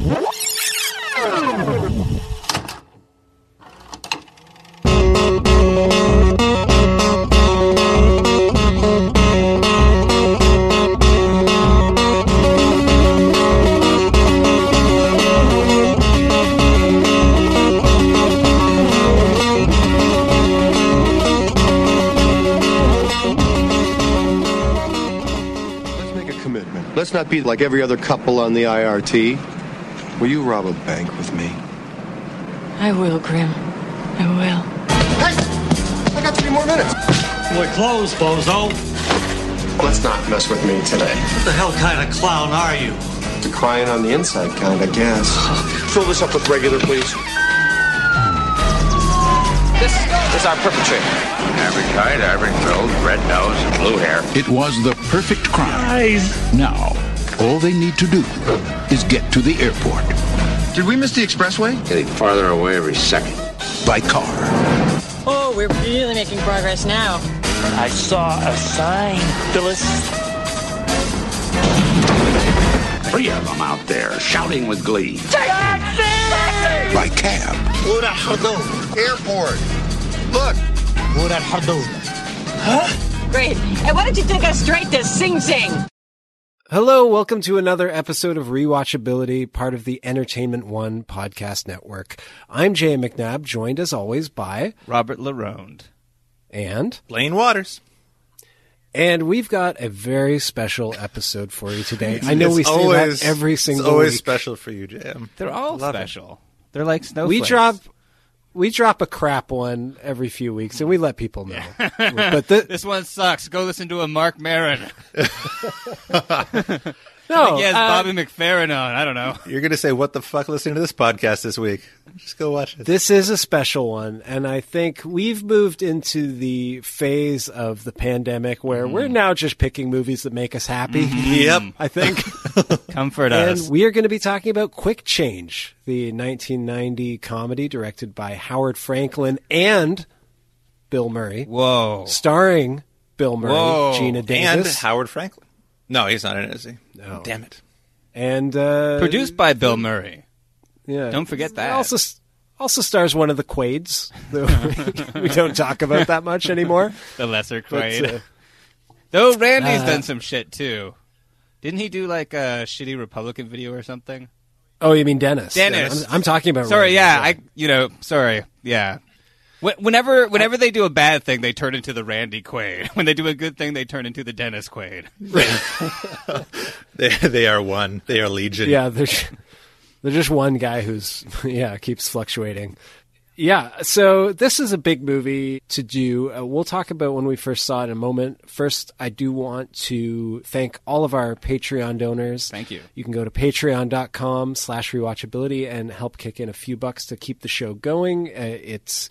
Let's make a commitment. Let's not be like every other couple on the IRT. Will you rob a bank with me? I will, Grim. I will. Hey! I got three more minutes. We're closed, bozo. Let's not mess with me today. What the hell kind of clown are you? The crying on the inside kind, I guess. Fill this up with regular, please. This is our perpetrator. Average height, average build, red nose, and blue hair. It was the perfect crime. Guys. Now, all they need to do is get to the airport Did we miss the expressway? Getting farther away every second. by car. Oh, we're really making progress now. I saw a sign, Phyllis. Three of them out there shouting with glee. Taxi! By cab. Ura Hardon. Airport. Look. Murad Hardoon. Great. And why don't you take us straight to Sing Sing? Hello, welcome to another episode of Rewatchability, part of the Entertainment One podcast network. I'm Jay McNabb, joined as always by Robert Laronde. and Blaine Waters. and we've got a very special episode for you today. I know It's we say always- that every single It's always week. special for you, Jam. They're all Love it. special. They're like snowflakes. we drop we drop a crap one every few weeks, and we let people know. but the, This one sucks. Go listen to a Marc Maron. no, He has uh, Bobby McFerrin on. I don't know. You're going to say, what the fuck listening to this podcast this week? Just go watch it. This is a special one, and I think we've moved into the phase of the pandemic where Mm-hmm. we're now just picking movies that make us happy. Yep. I think. Comfort and us. we are going to be talking about Quick Change, the 1990 comedy directed by Howard Franklin and Bill Murray, Whoa. starring Bill Murray, Whoa. Geena Davis, and Howard Franklin. No, he's not in it, is he? No. Damn it. and uh, Produced by Bill Murray. Yeah, Don't forget that. Also, also stars one of the Quaids that we, don't talk about that much anymore. The lesser But, Quaid. uh, Though Randy's uh, done some shit too. Didn't he do like a shitty Republican video or something? Oh, you mean Dennis? Dennis. I'm, I'm talking about. Sorry, Randy, yeah, I you know, sorry, yeah. Wh- Whenever, whenever they do a bad thing, they turn into the Randy Quaid. When they do a good thing, they turn into the Dennis Quaid. They, they are one. They are legion. Yeah, there's there's just one guy who's yeah keeps fluctuating. Yeah, so this is a big movie to do. Uh, we'll talk about when we first saw it in a moment. First, I do want to thank all of our Patreon donors. Thank you. You can go to patreon.com slash rewatchability and help kick in a few bucks to keep the show going. Uh, it's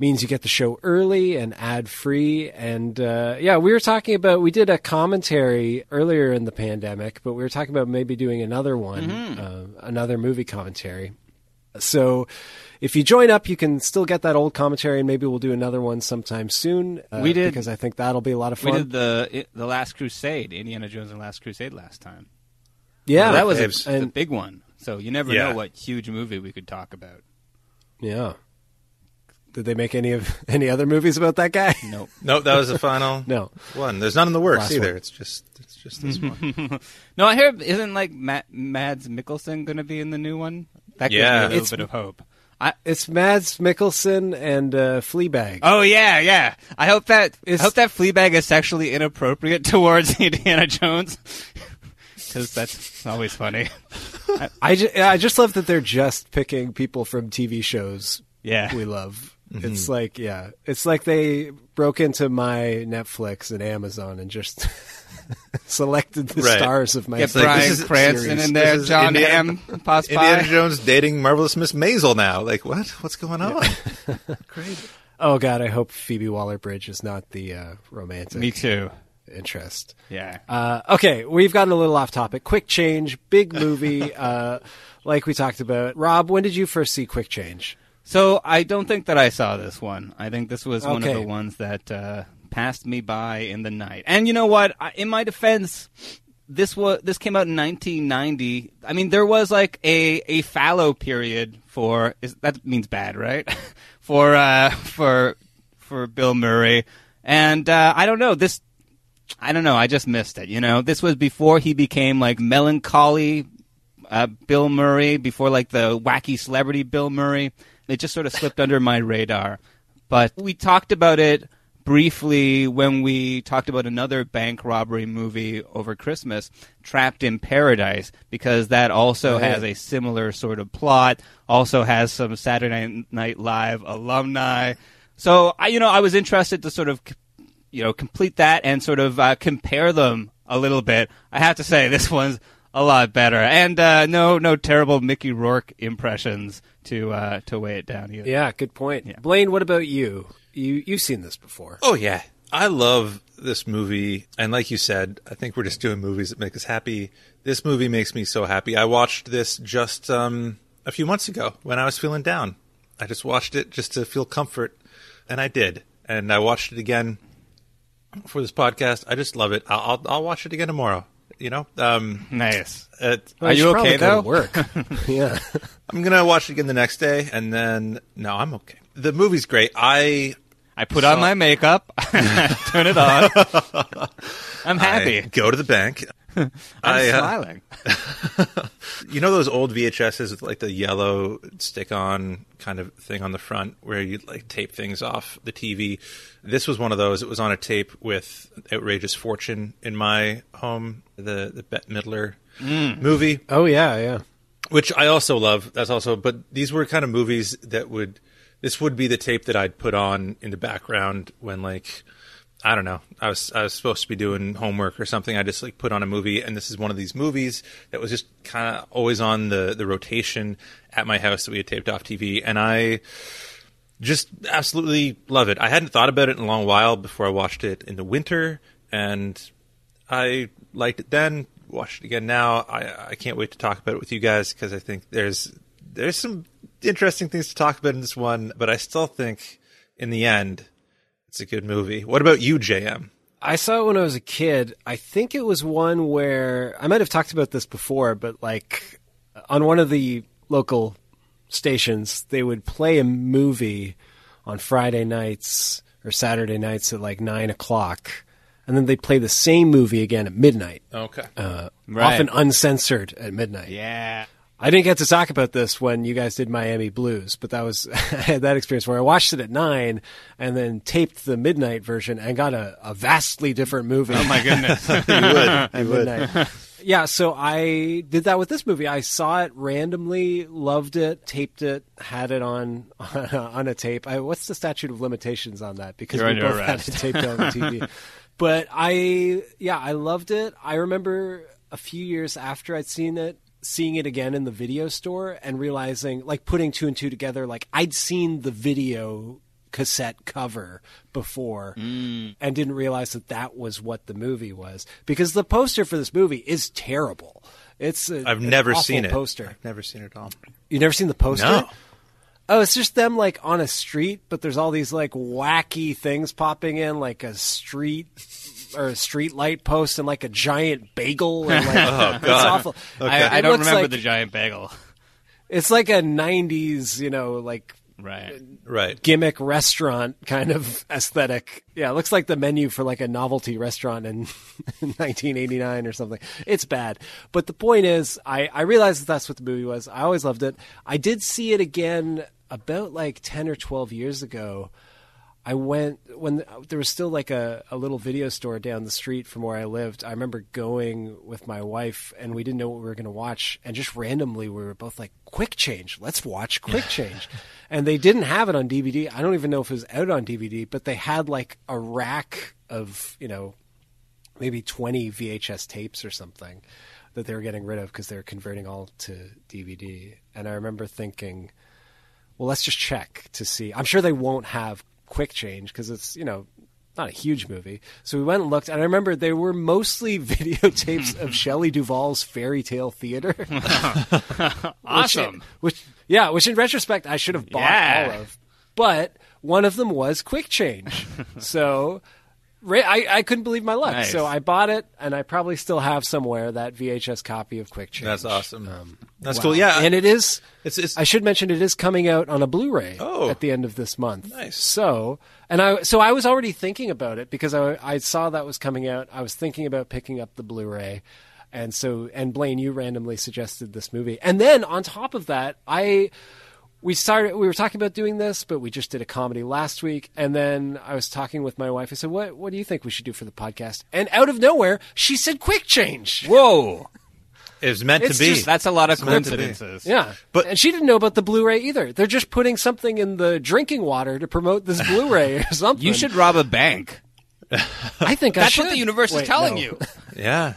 means you get the show early and ad free. And uh, yeah, we were talking about we did a commentary earlier in the pandemic, but we were talking about maybe doing another one, uh, another movie commentary. So if you join up, you can still get that old commentary, and maybe we'll do another one sometime soon. Uh, We did- because I think that'll be a lot of fun. We did the the Last Crusade, Indiana Jones and the Last Crusade last time. yeah, that was Faves. a, a big one. So you never Yeah. know what huge movie we could talk about. yeah. Did they make any of any other movies about that guy? Nope. Nope, that was the final No. one. There's none in the works Last either. one. It's just it's just this one. No, I hear isn't like Matt, Mads Mikkelsen going to be in the new one? That gives Yeah. me a little It's- bit of hope. I, It's Mads Mikkelsen and uh, Fleabag. oh yeah, yeah. I hope that It's- I hope that Fleabag is sexually inappropriate towards Indiana Jones because that's always funny. I, ju- I just love that they're just picking people from TV shows Yeah. we love. It's like, yeah, it's like they broke into my Netflix and Amazon and just selected the Right. stars of my Get like, Brian this is- Cranston series. in there, John Indiana- Hamm pops Indiana by. Jones dating marvelous Miss Maisel now. Like what? What's going on? Great. Oh God, I hope Phoebe Waller-Bridge is not the uh, romantic Me too. interest. Yeah. Uh, okay, we've gotten a little off topic. Quick Change, big movie, uh, like we talked about. Rob, when did you first see Quick Change? So I don't think that I saw this one. I think this was one of the ones that uh, passed me by in the night. And you know what? I, in my defense, this was this came out in 1990. I mean, there was like a a fallow period for is, that means bad, right? for uh, for for Bill Murray, and uh, I don't know this. I don't know. I just missed it. You know, this was before he became like melancholy uh, Bill Murray, before like the wacky celebrity Bill Murray. It just sort of slipped under my radar. But we talked about it briefly when we talked about another bank robbery movie over Christmas, Trapped in Paradise, because that also Right. has a similar sort of plot, also has some Saturday Night Live alumni. So I, you know, I was interested to sort of, you know, complete that and sort of uh, compare them a little bit. I have to say this one's a lot better, and uh, no, no terrible Mickey Rourke impressions to uh, to weigh it down either. Yeah, good point. Blaine, what about you? You you've seen this before? Oh yeah, I love this movie, and like you said, I think we're just doing movies that make us happy. This movie makes me so happy. I watched this just um, a few months ago when I was feeling down. I just watched it just to feel comfort, and I did. And I watched it again for this podcast. I just love it. I'll I'll, I'll watch it again tomorrow. You know, um, Nice. it, Are you should probably okay go to though? Work. yeah. I'm gonna watch it again the next day, and then no, I'm okay. The movie's great. I I put on my makeup, turn it on. I'm I happy. go to the bank. I'm I, uh, smiling. You know those old VHSs with like the yellow stick-on kind of thing on the front where you like tape things off the TV. This was one of those. It was on a tape with "Outrageous Fortune" in my home, the the Bette Midler movie, Oh yeah, yeah. which I also love. That's also, but these were kind of movies that would. This would be the tape that I'd put on in the background when like. I don't know. I was I was supposed to be doing homework or something. I just like put on a movie, and this is one of these movies that was just kind of always on the the rotation at my house that we had taped off TV, and I just absolutely love it. I hadn't thought about it in a long while before I watched it in the winter, and I liked it then. Watched it again now. I I can't wait to talk about it with you guys because I think there's there's some interesting things to talk about in this one, but I still think in the end it's a good movie. What about you, JM? I saw it when I was a kid. I think it was one where I might have talked about this before, but like on one of the local stations, they would play a movie on Friday nights or Saturday nights at like nine o'clock, and then they'd play the same movie again at midnight, Okay. Uh, right. often uncensored at midnight. yeah. I didn't get to talk about this when you guys did Miami Blues, but that was I had that experience where I watched it at nine and then taped the midnight version and got a, a vastly different movie. Oh my goodness. you would. at You would. yeah, so I did that with this movie. I saw it randomly, loved it, taped it, had it on on a tape. I, what's the statute of limitations on that? Because You're we under both had it taped on the TV. but I, yeah, I loved it. I remember a few years after I'd seen it, seeing it again in the video store and realizing, like, putting two and two together. Like, I'd seen the video cassette cover before mm. and didn't realize that that was what the movie was because the poster for this movie is terrible. It's a, I've an never awful seen it. Poster. I've never seen it at all. You never seen the poster? No. Oh, it's just them like on a street, but there's all these like wacky things popping in, like a street or a street light post and like a giant bagel. And, like, Oh, It's God. awful. I, I don't remember like- the giant bagel. It's like a '90s, you know, like Right. Right. gimmick restaurant kind of aesthetic. Yeah, it looks like the menu for like a novelty restaurant in 1989 or something. It's bad. But the point is, I, I realized that that's what the movie was. I always loved it. I did see it again about like 10 or 12 years ago. I went when there was still like a, a little video store down the street from where I lived. I remember going with my wife and we didn't know what we were going to watch. And just randomly, we were both like, Quick Change, let's watch Quick Change. and they didn't have it on DVD. I don't even know if it was out on DVD, but they had like a rack of, you know, maybe 20 VHS tapes or something that they were getting rid of because they were converting all to DVD. And I remember thinking, well, let's just check to see. I'm sure they won't have quick change because it's, you know, not a huge movie. So we went and looked, and I remember they were mostly videotapes of Shelley Duvall's Fairy Tale Theater. Awesome. Which, which, yeah, which in retrospect I should have bought Yeah. all of. But one of them was Quick Change. so I, I couldn't believe my luck. Nice. So I bought it, and I probably still have somewhere that VHS copy of Quick Change. That's awesome. Um, That's Wow. cool. Yeah, and it is. It's, it's I should mention it is coming out on a Blu-ray Oh. at the end of this month. Nice. So, and I so I was already thinking about it because I I saw that was coming out. I was thinking about picking up the Blu-ray, and so and Blaine, you randomly suggested this movie, and then on top of that, I. We started. We were talking about doing this, but we just did a comedy last week, and then I was talking with my wife. I said, "What? What do you think we should do for the podcast?" And out of nowhere, she said, "Quick change." Whoa. it was meant It's to be. just- That's a lot of coincidences. Yeah, But- and she didn't know about the Blu-ray either. They're just putting something in the drinking water to promote this Blu-ray or something. You should rob a bank. I think I That's should. what the universe Wait, is telling no. you. Yeah.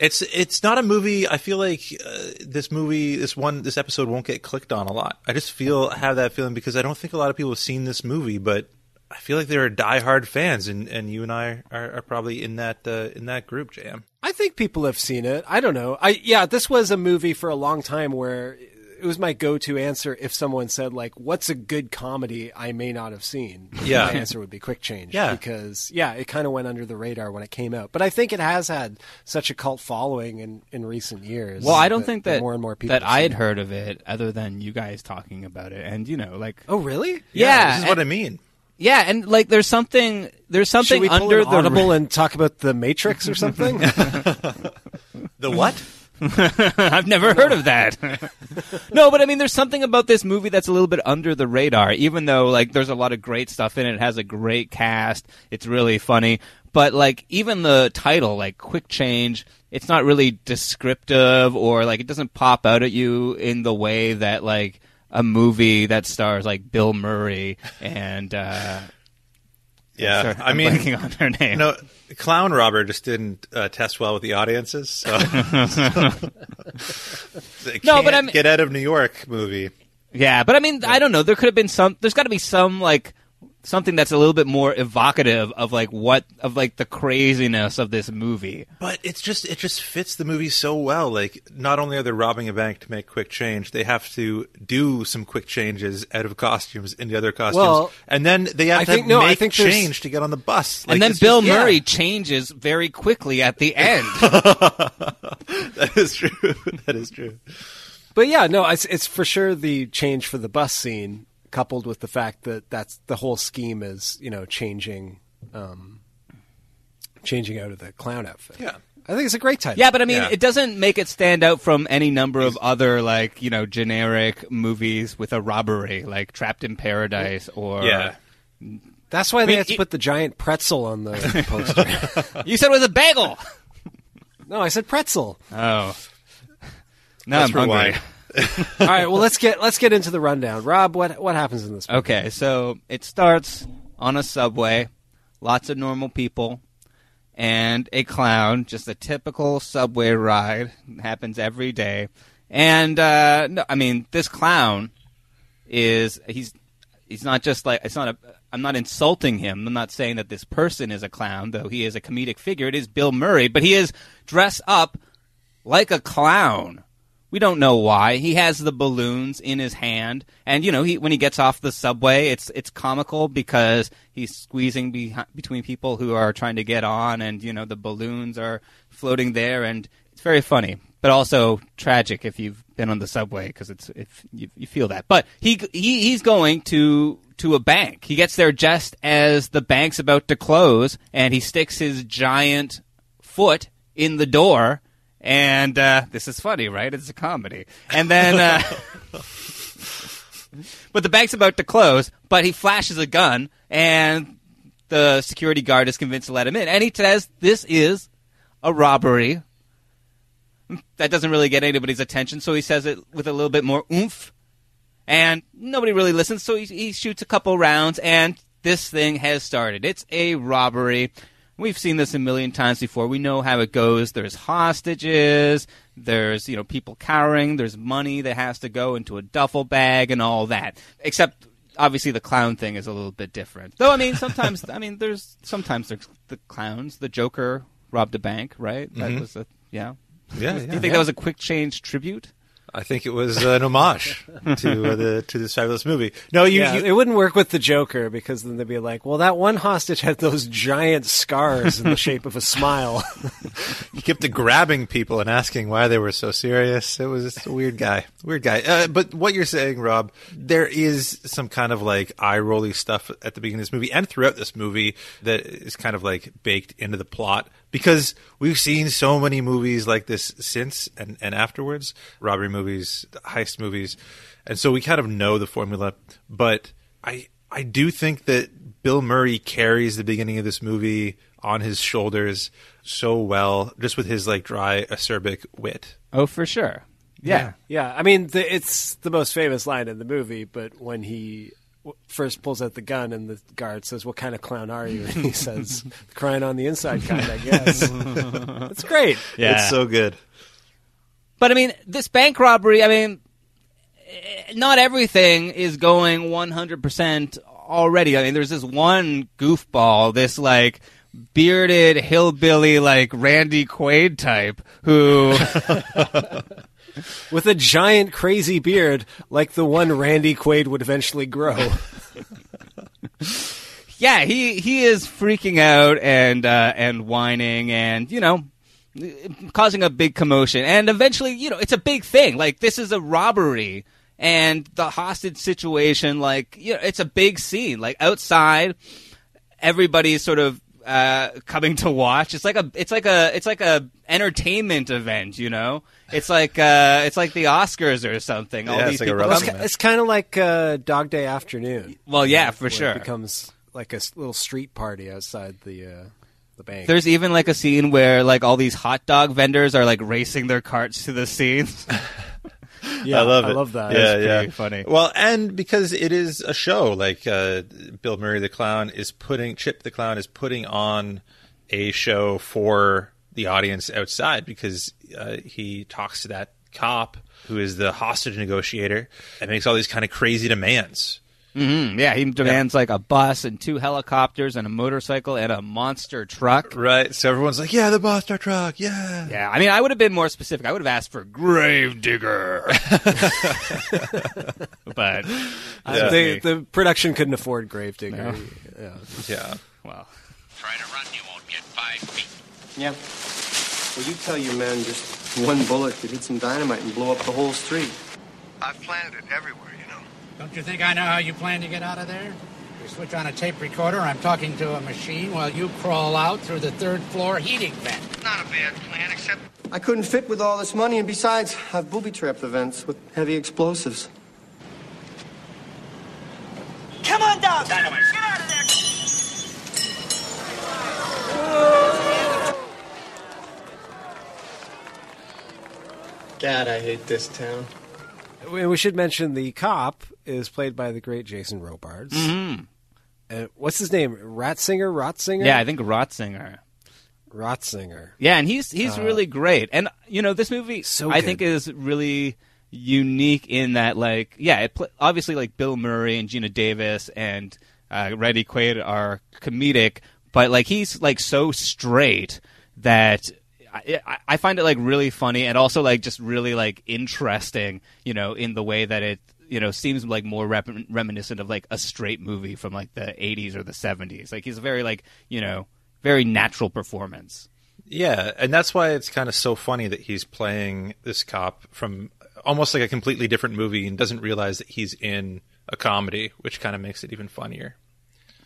It's it's not a movie. I feel like uh, this movie, this one, this episode won't get clicked on a lot. I just feel have that feeling because I don't think a lot of people have seen this movie, but I feel like there are diehard fans, and, and you and I are, are probably in that uh, in that group, Jam. I think people have seen it. I don't know. I yeah, this was a movie for a long time where it was my go-to answer if someone said like, "What's a good comedy I may not have seen?" Yeah. my answer would be Quick Change. Yeah. because yeah, it kind of went under the radar when it came out. But I think it has had such a cult following in, in recent years. Well, I don't think that more and more people that I had heard of it other than you guys talking about it, and you know, like Oh, really? yeah, this is and- what I mean. yeah, and like there's something there's Should something we pull under an the audible and talk about the Matrix or something? The what? I've never heard of that. no, but I mean, there's something about this movie that's a little bit under the radar, even though like there's a lot of great stuff in it. It has a great cast. It's really funny, but like even the title, like Quick Change, it's not really descriptive or like it doesn't pop out at you in the way that like a movie that stars like Bill Murray and uh, Yeah, sorry, I I'm mean, blanking on her name. no, Clown Robber just didn't uh, test well with the audiences. So, The No, but I mean- get out of New York movie. Yeah, but I mean, I don't know. There could have been some. There's got to be some like something that's a little bit more evocative of like what of like the craziness of this movie. But it's just it just fits the movie so well. Like not only are they robbing a bank to make quick change, they have to do some quick changes out of costumes into other costumes, Well, and then they have I to think- no, I make think there's- change to get on the bus. Like, and then Bill just- yeah. Murray changes very quickly at the end. that is true. that is true. But yeah, no, it's it's for sure the change for the bus scene, coupled with the fact that that's the whole scheme is you know changing, um, changing out of the clown outfit. Yeah. I think it's a great title. yeah, but I mean, Yeah. it doesn't make it stand out from any number of other like you know generic movies with a robbery, like Trapped in Paradise or Yeah. that's why they mean, had to it- put the giant pretzel on the poster. You said it was a bagel. no, I said pretzel. Oh. Now That's I'm for hungry. All right, well let's get let's get into the rundown. Rob, what what happens in this? Movie? Okay, so it starts on a subway, lots of normal people, and a clown. Just a typical subway ride happens every day. And uh, no, I mean, this clown is he's he's not just like it's not a. I'm not insulting him. I'm not saying that this person is a clown, though he is a comedic figure. It is Bill Murray, but he is dressed up like a clown. We don't know why. He has the balloons in his hand, and you know, he when he gets off the subway, it's it's comical because he's squeezing behi- between people who are trying to get on, and you know, the balloons are floating there, and it's very funny, but also tragic if you've been on the subway because it's if you, you feel that. But he he he's going to to a bank. He gets there just as the bank's about to close, and he sticks his giant foot in the door. And uh, this is funny, right? It's a comedy. And then, uh, but the bank's about to close, but he flashes a gun, and the security guard is convinced to let him in. And he says, This is a robbery. That doesn't really get anybody's attention, so he says it with a little bit more oomph. And nobody really listens, so he, he shoots a couple rounds, and this thing has started. It's a robbery. We've seen this a million times before. We know how it goes. There's hostages. There's you know people cowering. There's money that has to go into a duffel bag and all that. Except obviously the clown thing is a little bit different. Though I mean sometimes I mean there's sometimes there's the clowns. The Joker robbed a bank, right? That Mhm. was a yeah. Yeah, Do you think yeah. that was a quick change tribute? I think it was an homage to uh, the to this fabulous movie. No, you, yeah, you it wouldn't work with the Joker because then they'd be like, "Well, that one hostage had those giant scars in the shape of a smile." he kept grabbing people and asking why they were so serious. It was a weird guy, weird guy. Uh, but what you're saying, Rob, there is some kind of like eye rolly stuff at the beginning of this movie and throughout this movie that is kind of like baked into the plot because we've seen so many movies like this since and, and afterwards, robbery movies, heist movies, and so we kind of know the formula. But I I do think that Bill Murray carries the beginning of this movie on his shoulders so well, just with his like dry acerbic wit. Oh, for sure. Yeah. yeah. I mean, the, it's the most famous line in the movie. But when he w- first pulls out the gun and the guard says, "What kind of clown are you?" and he says, "Crying on the inside kind, I guess." It's great. Yeah. It's so good. But I mean, this bank robbery, I mean, not everything is going 100% already. I mean, there's this one goofball, this like bearded hillbilly, like Randy Quaid type who. with a giant crazy beard like the one Randy Quaid would eventually grow. yeah, he he is freaking out and uh, and whining and you know causing a big commotion. And eventually you know it's a big thing. Like this is a robbery. And the hostage situation like you know it's a big scene. Like outside everybody's sort of uh, coming to watch it's like a it's like a it's like a entertainment event you know it's like uh it's like the oscars or something all Yeah, these it's like people It's, Rough it's kind of like uh, Dog Day Afternoon. well yeah for where sure It becomes like a little street party outside the uh, the bank. There's even like a scene where like all these hot dog vendors are like racing their carts to the scenes. yeah, I love it. I love that. Yeah, yeah. funny. Well, and because it is a show, like uh, Bill Murray the clown is putting Chip the clown is putting on a show for the audience outside because uh, he talks to that cop who is the hostage negotiator and makes all these kind of crazy demands. Hmm Yeah, he demands like a bus and two helicopters and a motorcycle and a monster truck. Right. So everyone's like, "Yeah, the Monster Truck, yeah." Yeah, I mean, I would have been more specific. I would have asked for grave digger. but Yeah. they- the production couldn't afford Gravedigger. Yeah. Yeah. well, Try to run, you won't get five feet. Yeah. Well, you tell your men just one bullet could hit some dynamite and blow up the whole street. I've planted it everywhere, you know. Don't you think I know how you plan to get out of there? You switch on a tape recorder, I'm talking to a machine while you crawl out through the third floor heating vent. Not a bad plan, except I couldn't fit with all this money, and besides, I've booby-trapped the vents with heavy explosives. Come on down, Dynamite. Get out of there. God, I hate this town. We we should mention the cop is played by the great Jason Robards. Mhm. Uh, what's his name? Ratzinger? Rotzinger? yeah, I think Rotzinger. Rotzinger. Yeah, and he's he's really great. And you know, this movie So I good. think is really unique in that like yeah, it pl- obviously like Bill Murray and Geena Davis and uh, Randy Quaid are comedic, but like he's like so straight that I, I- I find it like really funny and also like just really like interesting, you know, in the way that it you know seems like more rep- reminiscent of like a straight movie from like the 80s or the 70s. Like he's a very like, you know, very natural performance. Yeah, and that's why it's kind of so funny that he's playing this cop from almost like a completely different movie and doesn't realize that he's in a comedy, which kind of makes it even funnier.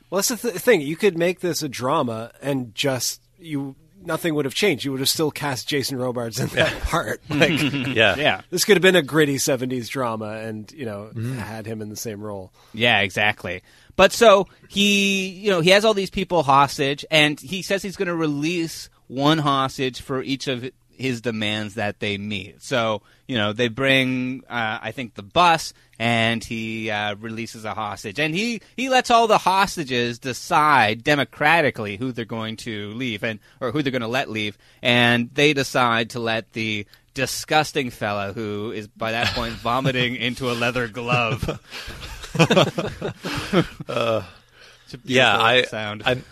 Well, that's the th- thing. You could make this a drama and just you nothing would have changed. You would have still cast Jason Robards in that part. Like Yeah. Yeah. this could have been a gritty '70s drama, and you know had him in the same role. Yeah, exactly. But so he, you know, he has all these people hostage, and he says he's going to release one hostage for each of his demands that they meet. So, you know, they bring, uh, I think, the bus, and he uh, releases a hostage, and he he lets all the hostages decide democratically who they're going to leave and or who they're going to let leave, and they decide to let the disgusting fella who is by that point vomiting into a leather glove. A yeah, I sound. I,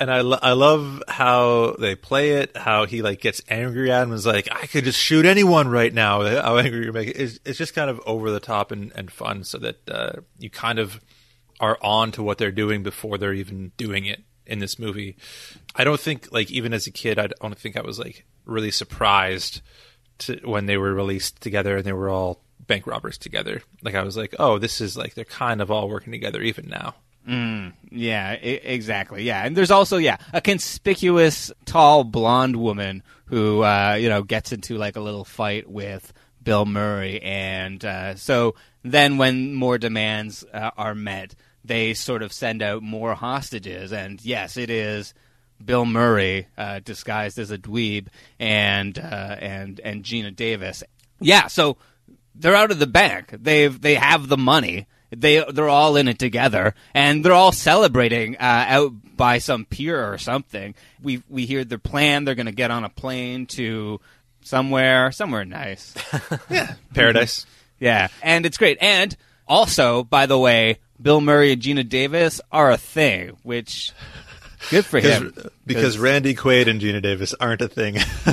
and I, lo- I love how they play it. How he like gets angry at him. and Is like I could just shoot anyone right now. How angry you make it. It's, it's just kind of over the top and, and fun, so that uh, you kind of are on to what they're doing before they're even doing it in this movie. I don't think like even as a kid, I don't think I was like really surprised to when they were released together and they were all bank robbers together. Like I was like, oh, this is like they're kind of all working together even now. Mm, yeah, I- exactly. Yeah, and there's also yeah a conspicuous tall blonde woman who uh, you know gets into like a little fight with Bill Murray, and uh, so then when more demands uh, are met, they sort of send out more hostages, and yes, it is. Bill Murray, uh, disguised as a dweeb, and uh, and and Geena Davis. Yeah, so they're out of the bank. They've they have the money. They they're all in it together, and they're all celebrating uh, out by some pier or something. We we hear their plan. They're going to get on a plane to somewhere somewhere nice. yeah, Paradise. yeah, and it's great. And also, by the way, Bill Murray and Geena Davis are a thing, which good for him. because Randy Quaid and Geena Davis aren't a thing.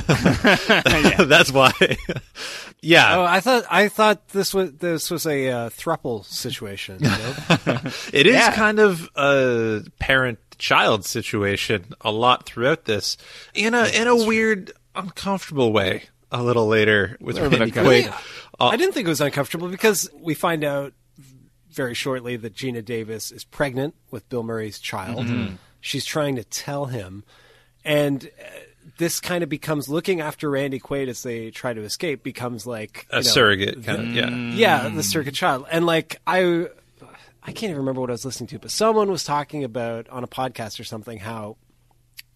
That's why. yeah, Oh, I thought I thought this was this was a uh, thruple situation. You know? it is Yeah. kind of a parent-child situation a lot throughout this, in a in a weird, uncomfortable way. A little later with Little bit Randy uncomfortable. Quaid. Uh, I didn't think it was uncomfortable because we find out very shortly that Geena Davis is pregnant with Bill Murray's child. Mm-hmm. She's trying to tell him, and uh, this kind of becomes looking after Randy Quaid as they try to escape becomes like a know, surrogate kind of yeah. Yeah, the surrogate child. And like I I can't even remember what I was listening to, but someone was talking about on a podcast or something how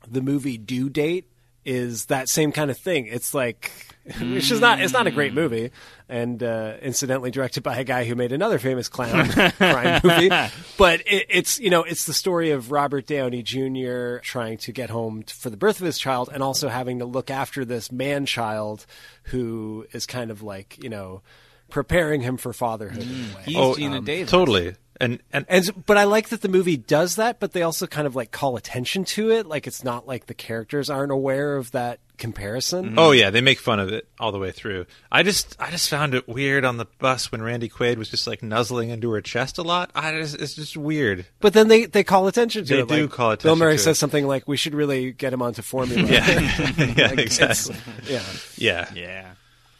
the movie Due Date is that same kind of thing. It's like it's just not it's not a great movie and uh, incidentally directed by a guy who made another famous clown crime movie. But it, it's you know it's the story of Robert Downey Jr. trying to get home t- for the birth of his child and also having to look after this man child who is kind of like you know preparing him for fatherhood in a way. He's Oh, Geena um, Davis. totally. And and And but I like that the movie does that, but they also kind of like call attention to it. Like it's not like the characters aren't aware of that comparison. Mm-hmm. Oh yeah, they make fun of it all the way through. I just I just found it weird on the bus when Randy Quaid was just like nuzzling into her chest a lot. I just it's just weird. But then they, they call attention to They it. They do like, call attention. Bill Murray to says it. something like, "We should really get him onto formula." Yeah, yeah, Like, exactly. Yeah. Yeah, Yeah,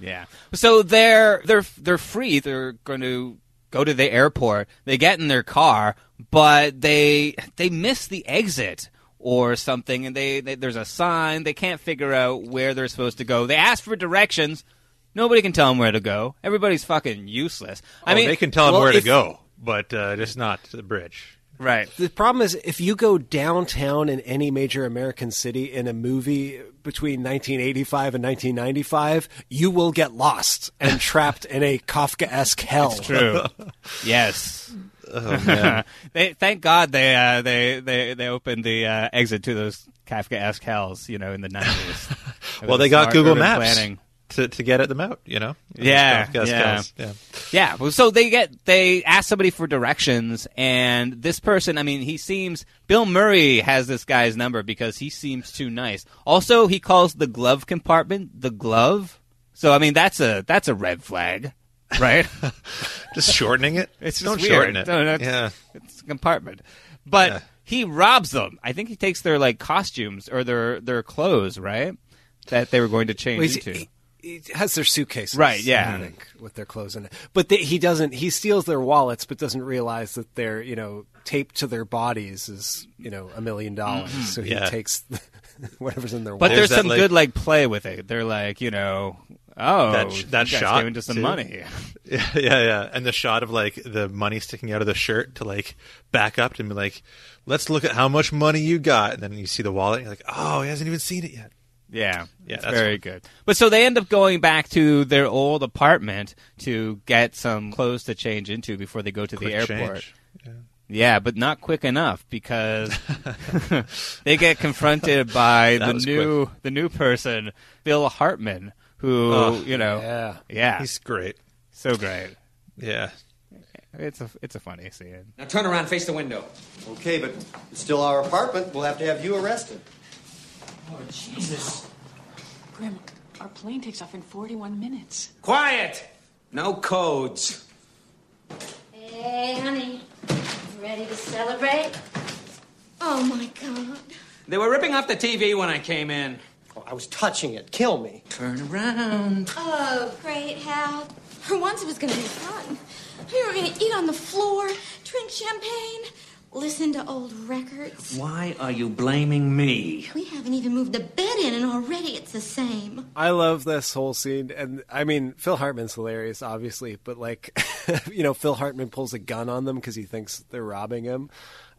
yeah. So they're they're they're free. They're going to go to the airport. They get in their car, but they they miss the exit or something, and they, they there's a sign. They can't figure out where they're supposed to go. They ask for directions. Nobody can tell them where to go. Everybody's fucking useless. I I mean, Oh, they can tell them well, where to go, but uh, just not to the bridge. right. The problem is if you go downtown in any major American city in a movie between 1985 and 1995, you will get lost and trapped in a Kafka-esque hell. True. yes. Oh man, they thank God they uh, they they they opened the uh, exit to those Kafka-esque hells, you know, in the nineties. well they got Google Maps to to get at them out. You know, Yeah, yeah. yeah. Yeah, well, so they get they ask somebody for directions, and this person, I mean, he seems Bill Murray has this guy's number because he seems too nice. Also, he calls the glove compartment the glove. So I mean, that's a that's a red flag, right? Just shortening it. It's just don't weird. shorten it. No, no, it's- yeah, it's a compartment. But Yeah. he robs them. I think he takes their like costumes or their their clothes, right? That they were going to change Well, he's- into. He, he has their suitcases, Right, yeah. I think, with their clothes in it. But they, he doesn't. He steals their wallets, but doesn't realize that they're you know taped to their bodies is you know a million dollars. Mm-hmm. So he Yeah. takes whatever's in their. But wallet. there's There's that, some like- good like play with it. They're like, you know, oh, That sh- that shot, came into some too. money. yeah, yeah, yeah. And the shot of like the money sticking out of the shirt to like back up and be like, "Let's look at how much money you got." And then you see the wallet. And you're like, "Oh, he hasn't even seen it yet." Yeah, Yeah, it's that's very good. But so they end up going back to their old apartment to get some clothes to change into before they go to the airport. Yeah. Yeah, but not quick enough because they get confronted by the was new the new person, Bill Hartman, who Oh, you know, Yeah. yeah, He's great. so great. Yeah. It's a it's a funny scene. Now turn around, face the window. Okay, but it's still our apartment. We'll have to have you arrested. Oh, Jesus. Grim, our plane takes off in 41 minutes. Quiet! No codes. Hey, honey. Ready to celebrate? Oh, my God. They were ripping off the TV when I came in. Oh, I was touching it. Kill me. Turn around. Oh, great, Hal. For once, it was going to be fun. We were going to eat on the floor, drink champagne, listen to old records. Why are you blaming me? We haven't even moved the bed in, and already it's the same. I love this whole scene, and I mean Phil Hartman's hilarious, obviously, but like, you know, Phil Hartman pulls a gun on them because he thinks they're robbing him,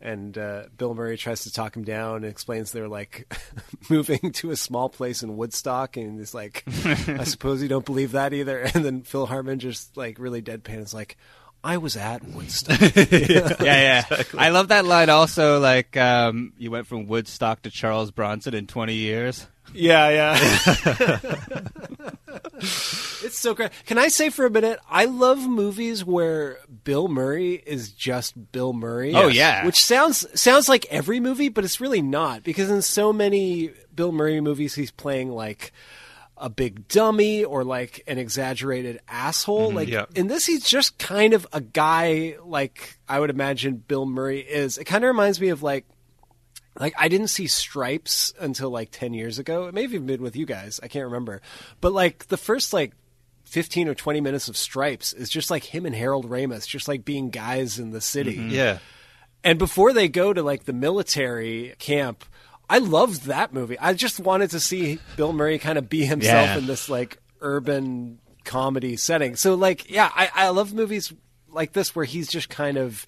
and uh, Bill Murray tries to talk him down and explains they're like moving to a small place in Woodstock, and he's like, "I suppose you don't believe that either," and then Phil Hartman just like really deadpan is like. I was at Woodstock. yeah, yeah. I love that line. Also, like um, you went from Woodstock to Charles Bronson in twenty years. Yeah, yeah. it's so great. Can I say for a minute, I love movies where Bill Murray is just Bill Murray. Oh, yeah. Which sounds sounds like every movie, but it's really not because in so many Bill Murray movies he's playing like a big dummy or like an exaggerated asshole. Mm-hmm. Like yeah. in this he's just kind of a guy like I would imagine Bill Murray is. It kind of reminds me of like like I didn't see Stripes until like 10 years ago. It may have even been with you guys. I can't remember. But like the first like 15 or 20 minutes of Stripes is just like him and Harold Ramis just like being guys in the city. Mm-hmm. Yeah. And before they go to like the military camp, I loved that movie. I just wanted to see Bill Murray kind of be himself Yeah. in this like urban comedy setting. So like, yeah, I, I love movies like this where he's just kind of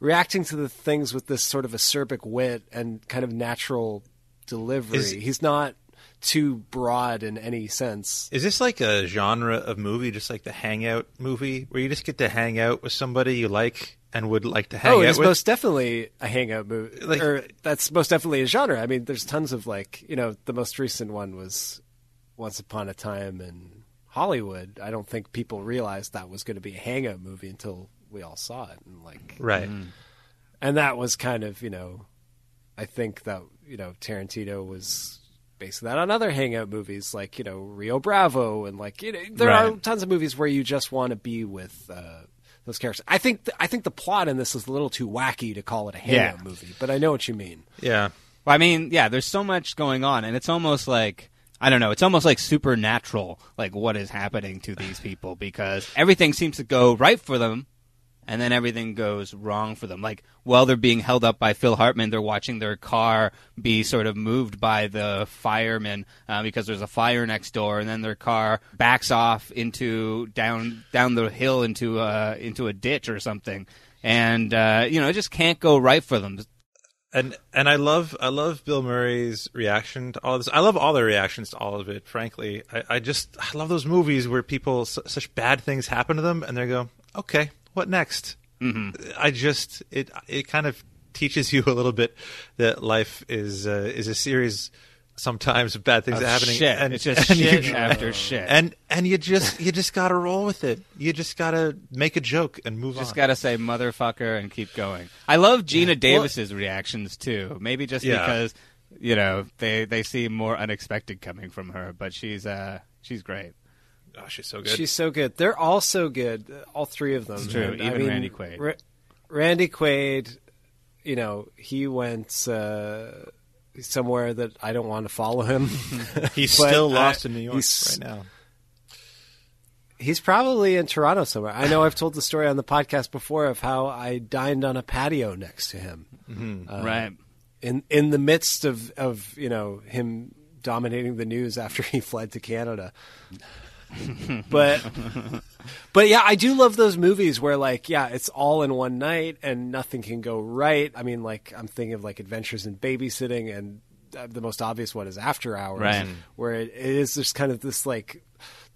reacting to the things with this sort of acerbic wit and kind of natural delivery. Is- he's not too broad in any sense. Is this like a genre of movie, just like the hangout movie, where you just get to hang out with somebody you like and would like to hang oh, out it's with? most definitely a hangout movie. Like- or that's most definitely a genre. I mean, there's tons of like, you know, the most recent one was Once Upon a Time in Hollywood. I don't think people realized that was going to be a hangout movie until we all saw it, and like, right. Mm-hmm. and that was kind of, you know, I think that you know Tarantino was basing that on other hangout movies like you know Rio Bravo and like you know there are tons of movies where you just want to be with uh, those characters. I think th- I think the plot in this is a little too wacky to call it a hangout Yeah. movie, but I know what you mean. Yeah. Well, I mean, yeah, there's so much going on, and it's almost like I don't know, it's almost like supernatural, like what is happening to these people because everything seems to go right for them, and then everything goes wrong for them. Like while they're being held up by Phil Hartman, they're watching their car be sort of moved by the firemen uh, because there's a fire next door, and then their car backs off into down down the hill into uh, into a ditch or something. And uh, you know, it just can't go right for them. And and I love I love Bill Murray's reaction to all this. I love all their reactions to all of it. Frankly, I, I just I love those movies where people su- such bad things happen to them, and they go, "Okay, what next?" Mm-hmm. I just it it kind of teaches you a little bit that life is uh, is a series sometimes of bad things happening. shit. And It's just and you- shit after shit. And and you just you just got to roll with it. You just got to make a joke and move Just on. Just got to say motherfucker and keep going. I love Geena Davis's reactions too. Maybe just Yeah. because you know they they seem more unexpected coming from her, but she's uh she's great. Oh, she's so good. She's so good. They're all so good. All three of them. It's true. And, I Even mean, Randy Quaid. Ra- Randy Quaid, you know, he went uh, somewhere that I don't want to follow him. He's still lost in New York right now. He's probably in Toronto somewhere. I know I've told the story on the podcast before of how I dined on a patio next to him. Uh, right. in in the midst of of you know him dominating the news after he fled to Canada. but but yeah, I do love those movies where like yeah, it's all in one night and nothing can go right. I mean, like I'm thinking of like Adventures in Babysitting and uh, the most obvious one is After Hours, Right. where it, it is just kind of this like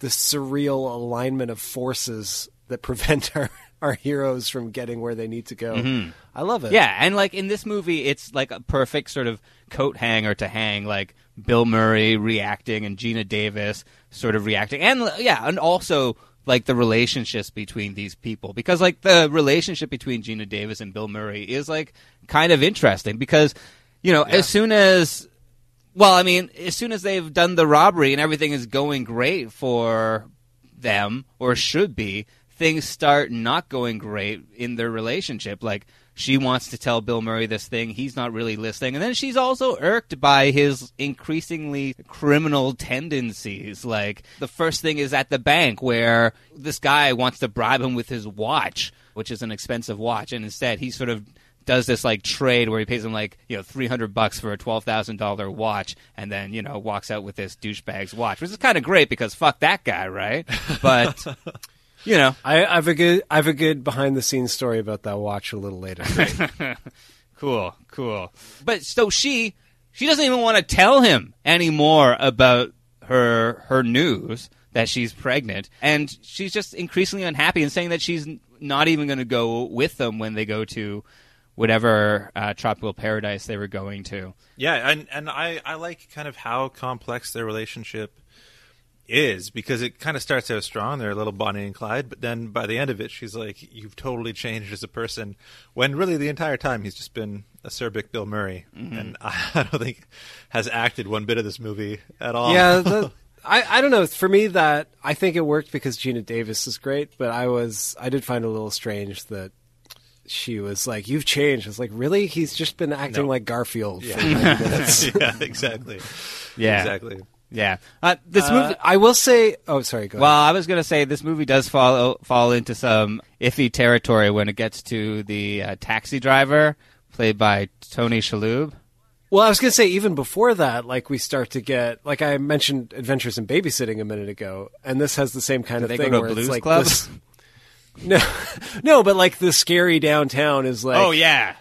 this surreal alignment of forces that prevent our our heroes from getting where they need to go. Mhm. I love it. Yeah, and like in this movie, it's like a perfect sort of coat hanger to hang, like Bill Murray reacting and Geena Davis sort of reacting, and yeah, and also like the relationships between these people because like the relationship between Geena Davis and Bill Murray is like kind of interesting because you know as soon as well, I mean, as soon as they've done the robbery and everything is going great for them, or should be, things start not going great in their relationship. Like, she wants to tell Bill Murray this thing, he's not really listening. And then she's also irked by his increasingly criminal tendencies. Like, the first thing is at the bank where this guy wants to bribe him with his watch, which is an expensive watch, and instead he sort of does this like trade where he pays him like you know three hundred bucks for a twelve thousand dollar watch, and then you know walks out with this douchebag's watch, which is kind of great because fuck that guy, right? But you know, I, I have a good I have a good behind the scenes story about that watch a little later. cool, cool. But so she she doesn't even want to tell him anymore about her her news that she's pregnant, and she's just increasingly unhappy and saying that she's not even going to go with them when they go to whatever uh, tropical paradise they were going to. Yeah, and and I I like kind of how complex their relationship is because it kind of starts out strong. They're a little Bonnie and Clyde, but then by the end of it, she's like, "You've totally changed as a person." When really the entire time he's just been acerbic Bill Murray, Mm-hmm. and I don't think has acted one bit of this movie at all. Yeah, the, I I don't know. For me, that I think it worked because Geena Davis is great, but I was I did find it a little strange that she was like, "You've changed." I was like, "Really? He's just been acting No. like Garfield Yeah. 90 yeah, exactly. Yeah. exactly. Yeah, uh, this Uh, movie. I will say. Oh, sorry. Go Well, ahead. I was going to say this movie does fall fall into some iffy territory when it gets to the uh, taxi driver played by Tony Shalhoub. Well, I was going to say even before that, like we start to get like I mentioned Adventures in Babysitting a minute ago, and this has the same kind Do of they go thing where blues it's like club? this. No, no, but like the scary downtown is like oh yeah,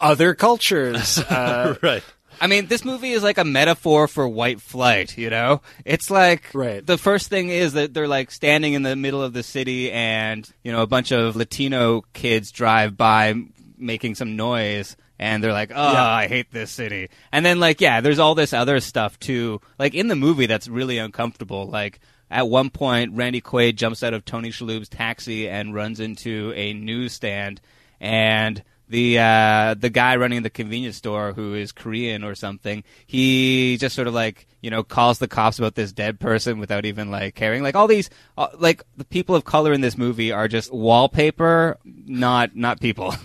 other cultures. Uh, right. I mean, this movie is like a metaphor for white flight, you know? It's like Right. the first thing is that they're like standing in the middle of the city and, you know, a bunch of Latino kids drive by making some noise and they're like, "Oh, Yeah. I hate this city." And then like, yeah, there's all this other stuff too. Like in the movie that's really uncomfortable. Like at one point Randy Quaid jumps out of Tony Shalhoub's taxi and runs into a newsstand and the uh, the guy running the convenience store who is Korean or something, he just sort of like you know calls the cops about this dead person without even like caring. Like all these, uh, like the people of color in this movie are just wallpaper, not not people.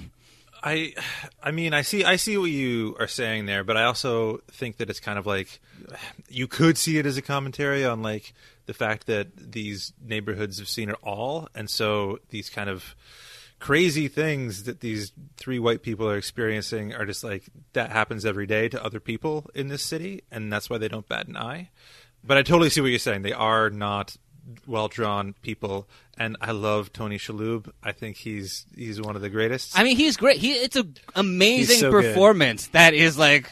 I, I mean, I see, I see what you are saying there, but I also think that it's kind of like you could see it as a commentary on like the fact that these neighborhoods have seen it all, and so these kind of crazy things that these three white people are experiencing are just like that happens every day to other people in this city, and that's why they don't bat an eye. But I totally see what you're saying. They are not well drawn people, and I love Tony Shalhoub. I think he's he's one of the greatest. I mean, he's great. He it's an amazing so good. performance that is like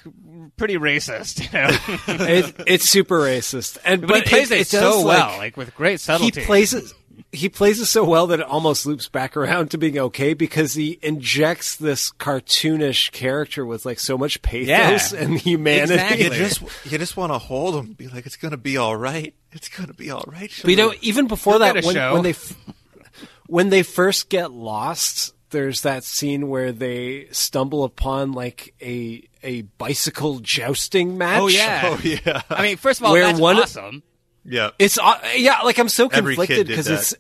pretty racist. You know? it, it's super racist, and but, he plays it, does, so well, like, like with great subtlety. He plays it. He plays it so well that it almost loops back around to being okay because he injects this cartoonish character with like so much pathos Yeah. and humanity. Exactly. you just you just want to hold him, and be like, it's gonna be all right. It's gonna be all right. But you know, even before that, when, when they when they first get lost, there's that scene where they stumble upon like a a bicycle jousting match. Oh yeah, Oh yeah, I mean, first of all, Where that's one- awesome. Yeah. It's uh, yeah, like I'm so Every conflicted because it's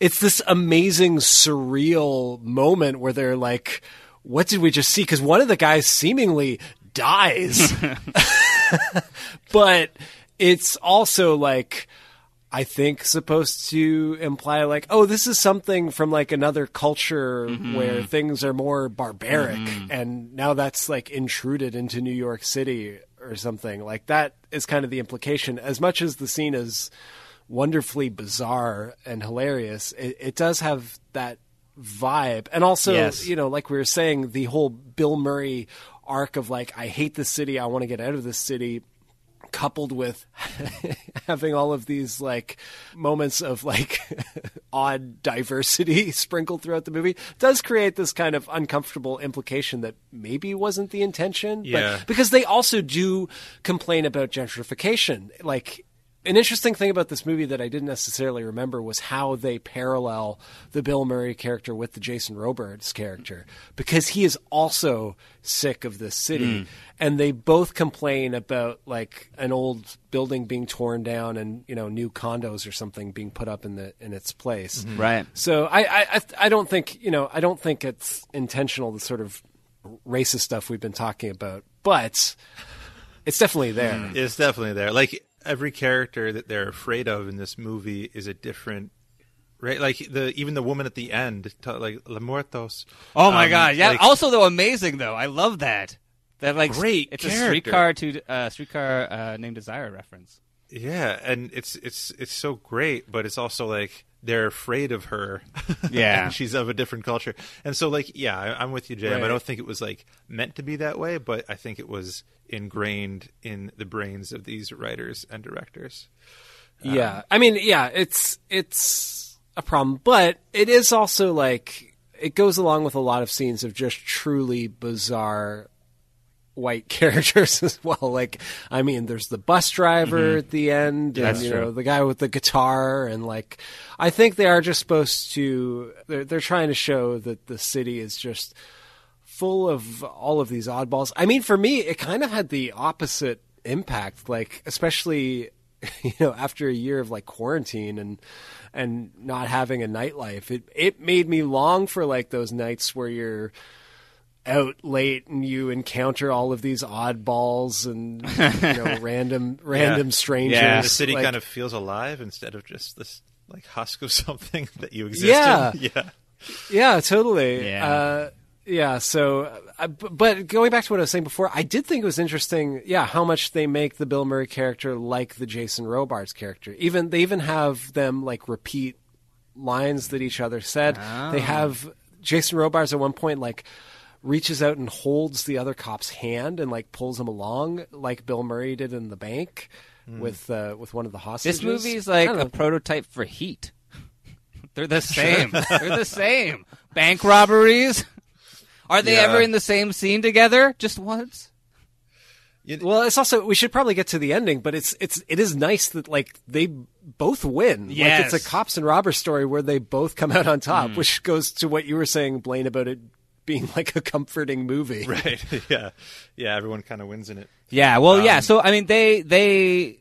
it's this amazing surreal moment where they're like, "What did we just see?" Because one of the guys seemingly dies, but it's also like. I think supposed to imply like, oh, this is something from like another culture where things are more barbaric, and now that's like intruded into New York City or something. Like that is kind of the implication. As much as the scene is wonderfully bizarre and hilarious, it, it does have that vibe, and also Yes. you know, like we were saying, the whole Bill Murray arc of like I hate this city, I want to get out of this city coupled with having all of these like moments of like odd diversity sprinkled throughout the movie does create this kind of uncomfortable implication that maybe wasn't the intention Yeah. but because they also do complain about gentrification like an interesting thing about this movie that I didn't necessarily remember was how they parallel the Bill Murray character with the Jason Robards character because he is also sick of this city Mm. and they both complain about like an old building being torn down and you know new condos or something being put up in the in its place. Mhm. Right. So I I I- I don't think you know I don't think it's intentional the sort of racist stuff we've been talking about, but it's definitely there. It's definitely there. Like every character that they're afraid of in this movie is a different. Right, like the even the woman at the end, like La Muertos. Oh my um, god! Yeah. like- also, though, amazing though. I love that. That like Great It's a character. streetcar to uh, streetcar uh, named Desire reference. Yeah, and it's it's it's so great, but it's also like they're afraid of her. Yeah. and she's of a different culture, and so like yeah, I, I'm with you, Jam. Right. I don't think it was like meant to be that way, but I think it was ingrained in the brains of these writers and directors. Yeah, I mean, yeah, it's it's a problem, but it is also like it goes along with a lot of scenes of just truly bizarre white characters as well. Like, I mean, there's the bus driver Mhm. at the end, and That's you true. know the guy with the guitar, and like, I think they are just supposed to. They're they're trying to show that the city is just full of all of these oddballs. I mean, for me, it kind of had the opposite impact. Like, especially you know after a year of like quarantine and and not having a nightlife, it it made me long for like those nights where you're out late and you encounter all of these oddballs and you know random random Yeah. strangers. the city Like, kind of feels alive instead of just this like husk of something that you exist Yeah. in. Yeah, Yeah, totally. Yeah. Uh, yeah. So, uh, but going back to what I was saying before, I did think it was interesting. Yeah, how much they make the Bill Murray character like the Jason Robards character. Even they even have them like repeat lines that each other said. Oh. They have Jason Robards at one point like reaches out and holds the other cop's hand and like pulls him along like Bill Murray did in the bank. With uh, with one of the hostages. This movie's like a prototype for Heat. They're the same. They're the same. Bank robberies. Are they Yeah. ever in the same scene together? Just once? Well, it's also we should probably get to the ending, but it's it's it is nice that like they both win. Like Yes. it's a cops and robbers story where they both come out on top, which goes to what you were saying, Blaine, about it being like a comforting movie. right. yeah, yeah. Everyone kind of wins in it. Yeah, well, yeah. Um, So I mean, they they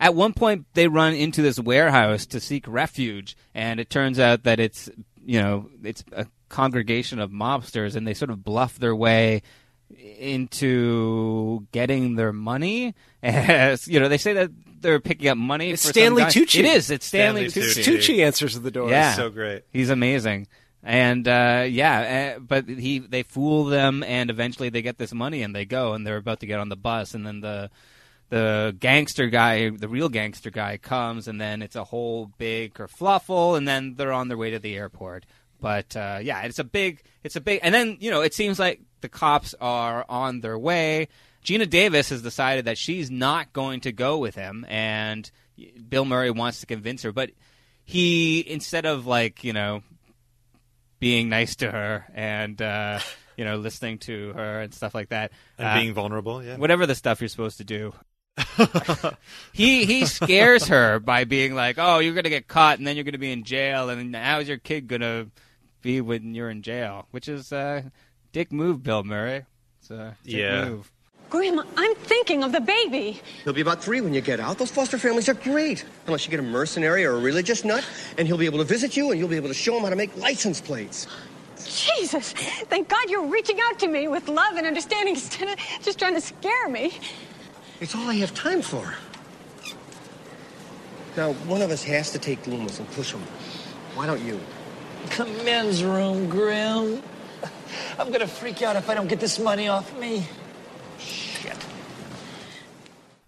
at one point they run into this warehouse to seek refuge, and it turns out that it's you know it's a congregation of mobsters, and they sort of bluff their way into getting their money. As you know, they say that they're picking up money. It's for Stanley some. Tucci. It is. It's Stanley, Stanley Tucci. Tucci. Tucci answers the door. Yeah, so great. He's amazing, and uh, yeah, uh, but he they fool them, and eventually they get this money, and they go, and they're about to get on the bus, and then the the gangster guy, the real gangster guy, comes, and then it's a whole big kerfluffle, and then they're on their way to the airport. But uh, yeah, it's a big, it's a big, and then you know it seems like the cops are on their way. Geena Davis has decided that she's not going to go with him, and Bill Murray wants to convince her, but he instead of like you know being nice to her and uh, you know listening to her and stuff like that, And uh, being vulnerable. Yeah. whatever the stuff you're supposed to do. he he scares her by being like, "Oh, you're gonna get caught, and then you're gonna be in jail, and how's your kid gonna be when you're in jail?" Which is a dick move, Bill Murray. It's a dick Yeah. move. Grandma, I'm thinking of the baby. He'll be about three when you get out. Those foster families are great. Unless you get a mercenary or a religious nut, and he'll be able to visit you, and you'll be able to show him how to make license plates. Jesus, thank God you're reaching out to me with love and understanding instead of just trying to scare me. It's all I have time for. Now, one of us has to take Loomis and push him. Why don't you? The men's room, Grimm. I'm gonna freak out if I don't get this money off me. Shit.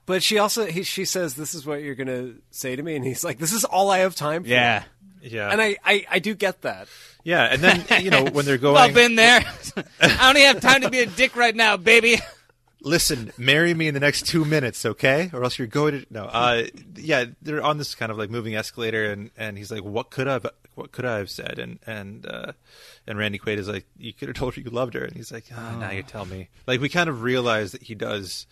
But she also he, she says, "This is what you're going to say to me," and he's like, "This is all I have time for." Yeah. Yeah. And I, I, I do get that. Yeah, and then you know when they're going, I've been there. I don't even have time to be a dick right now, baby. listen, marry me in the next two minutes, okay? Or else you're going to no. Uh, yeah, they're on this kind of like moving escalator, and, and he's like, "What could I, what could I have said?" And and uh, and Randy Quaid is like, "You could have told her you loved her," and he's like, oh, "Now you tell me." Like we kind of realize that he does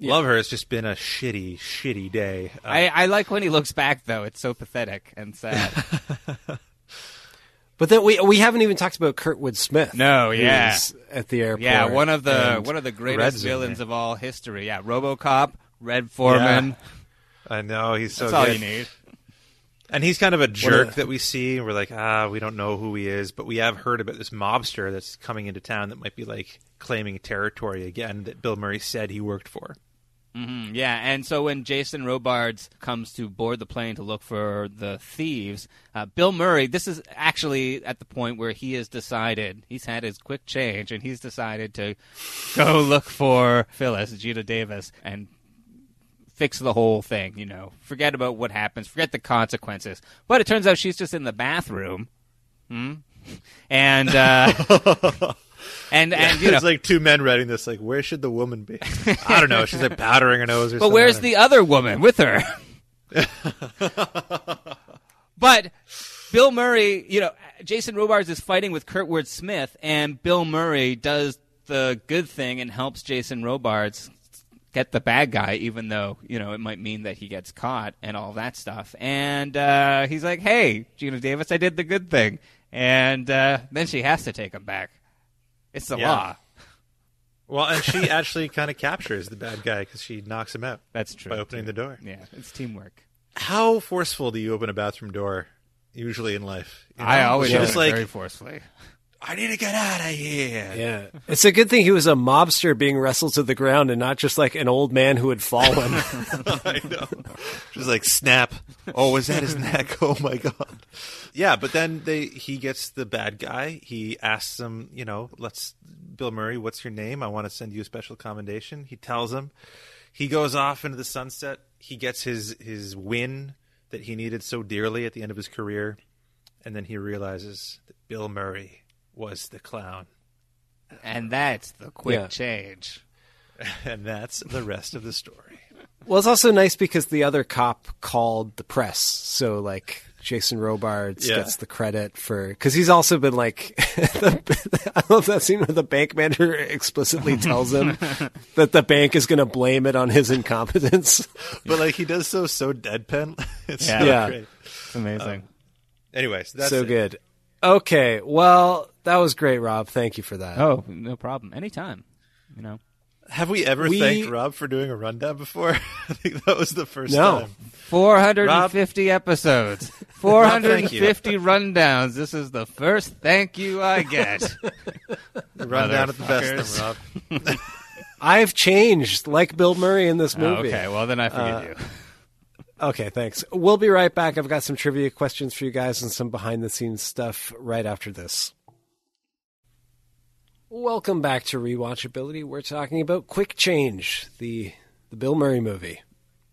love her. It's just been a shitty, shitty day. Uh, I, I like when he looks back though. It's so pathetic and sad. But then we we haven't even talked about Kurtwood Smith. No, who's yeah. at the airport. yeah, one of the one of the greatest in villains there. of all history. Yeah, RoboCop, Red Foreman. I know he's so That's all good. you need. And he's kind of a jerk a- that we see, we're like, ah, we don't know who he is, but we have heard about this mobster that's coming into town that might be like claiming territory again that Bill Murray said he worked for. hmm yeah, and so when Jason Robards comes to board the plane to look for the thieves, uh, Bill Murray, this is actually at the point where he has decided, he's had his quick change, and he's decided to go look for Phyllis, Geena Davis, and fix the whole thing, you know. Forget about what happens, forget the consequences. But it turns out she's just in the bathroom. Hmm? And, uh, and, and, you know. it's like two men writing this. Like, where should the woman be? I don't know. She's like powdering her nose or But something. where's the other woman with her? but Bill Murray, you know, Jason Robards is fighting with Kurtwood Smith, and Bill Murray does the good thing and helps Jason Robards get the bad guy, even though you know it might mean that he gets caught and all that stuff. And uh, he's like, "Hey, Geena Davis, I did the good thing," and uh, then she has to take him back. It's the Yeah. law. Well, and she actually kind of captures the bad guy because she knocks him out. That's true. By opening too. the door. Yeah, it's teamwork. How forceful do you open a bathroom door usually in life? You I always just it like, very forcefully. I need to get out of here. Yeah, it's a good thing he was a mobster being wrestled to the ground and not just like an old man who had fallen. I know. Just like snap. Oh, was that his neck? Oh my god. Yeah, but then they he gets the bad guy. He asks him, you know, let's Bill Murray, what's your name? I want to send you a special commendation. He tells him. He goes off into the sunset. He gets his his win that he needed so dearly at the end of his career, and then he realizes that Bill Murray was the clown. And that's the quick Yeah. change. And that's the rest of the story. well, it's also nice because the other cop called the press, so like Jason Robards Yeah. gets the credit for because he's also been like I love that scene where the bank manager explicitly tells him that the bank is going to blame it on his incompetence. But like he does so so deadpan. It's Yeah. so Yeah. great. It's amazing. Um, anyways, that's so it. good. Okay, well, that was great, Rob. Thank you for that. oh, no problem. Anytime. You know. Have we ever We- thanked Rob for doing a rundown before? I think that was the first No. time. 450 episodes. thank you. 450 rundowns. This is the first thank you I get. Rundown at the best, Motherfuckers. then, Rob. I've changed, like Bill Murray in this Oh, movie. okay, well then I forgive Uh, you. Okay, thanks. We'll be right back. I've got some trivia questions for you guys and some behind the scenes stuff right after this. Welcome back to Rewatchability. We're talking about Quick Change, the the Bill Murray movie.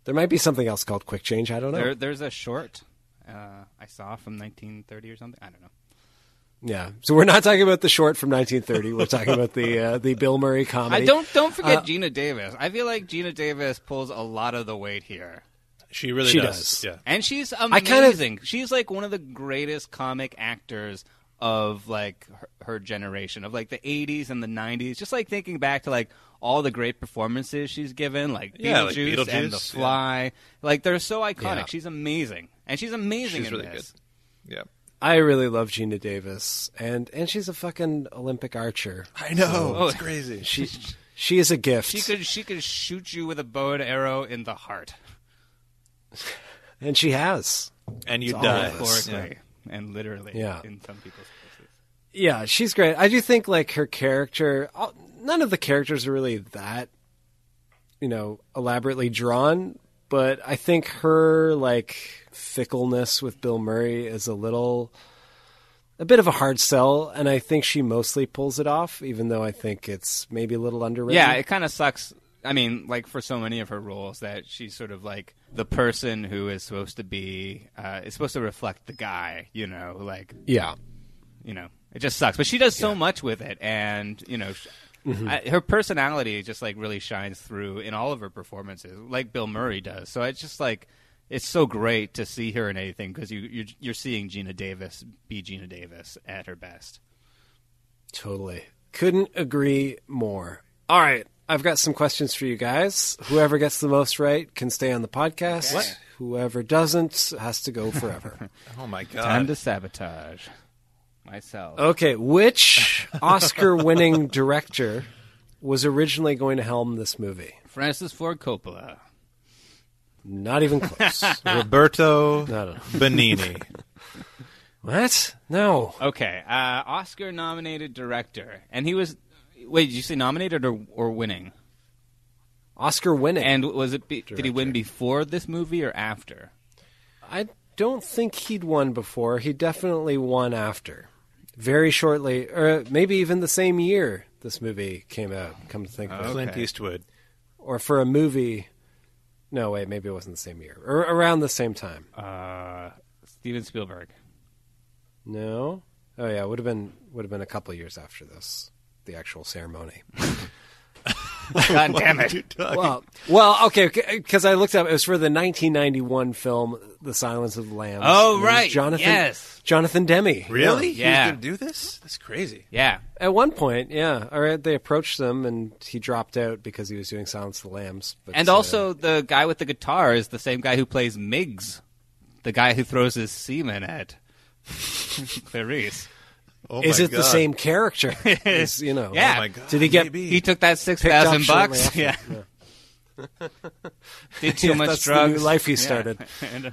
There might be something else called Quick Change. I don't know. There, there's a short uh, I saw from 1930 or something. I don't know. yeah, so we're not talking about the short from 1930. We're talking about the uh, the Bill Murray comedy. I don't don't forget Uh, Geena Davis. I feel like Geena Davis pulls a lot of the weight here. She really She does. does. Yeah. And she's I kind of- amazing. She's like one of the greatest comic actors of like her, her generation of like the 80s and the 90s. Just like thinking back to like all the great performances she's given, like Yeah, like Beetlejuice, and The Beetlejuice, yeah. Fly. Like they're so iconic. Yeah. She's amazing, and she's amazing She's in really this. good. Yeah. I really love Geena Davis, and and she's a fucking Olympic archer. I know. Oh. It's crazy. She she is a gift, She could she could shoot you with a bow and arrow in the heart, and she has. and you It's die. of us. and literally. Yeah. in some people's cases. Yeah, she's great. I do think like her character. None of the characters are really that, you know, elaborately drawn. But I think her like fickleness with Bill Murray is a little, a bit of a hard sell, and I think she mostly pulls it off. Even though I think it's maybe a little underrated. Yeah, it kind of sucks. I mean, like for so many of her roles, that she's sort of like the person who is supposed to be uh, is supposed to reflect the guy. You know, like Yeah. you know, it just sucks. But she does so much with it, and you know, sh Mhm. I, her personality just like really shines through in all of her performances, like Bill Murray does. So it's just like it's so great to see her in anything because you you're, you're seeing Geena Davis be Geena Davis at her best. Totally. Couldn't agree more. All right. I've got some questions for you guys. Whoever gets the most right can stay on the podcast. What? Whoever doesn't has to go forever. Oh my god. Time to sabotage myself. okay. Which Oscar winning director was originally going to helm this movie? Francis Ford Coppola. Not even close. Roberto No, no. Benigni. what? No. Okay, uh, Oscar nominated director, and he was. Wait, did you say nominated or or winning? Oscar winning. And was it? Be, did he win before this movie or after? I don't think he'd won before. He definitely won after. Very shortly, or maybe even the same year this movie came out, come to think of it. Clint Eastwood. Or for a movie. No, wait, maybe it wasn't the same year. Or around the same time. Uh, Steven Spielberg. No? Oh, yeah, would have been would have been a couple years after this, the actual ceremony. God damn it! well, well, okay, because I looked up. It was for the 1991 film *The Silence of the Lambs*. Oh, And it was right, Jonathan. yes. Jonathan Demme. Really? Yeah. He was gonna do this? That's crazy. Yeah. At one point, yeah. All right, they approached him, and he dropped out because he was doing *Silence of the Lambs*. But, And uh, also, the guy with the guitar is the same guy who plays Miggs, the guy who throws his semen at Clarice. Oh is my it the same character? Is, you know? Yeah. Oh my god. Did he get? Maybe. He took that six picked up thousand shortly bucks. after? Yeah. Did too Yeah, much that's the drugs. new life he started. And, uh,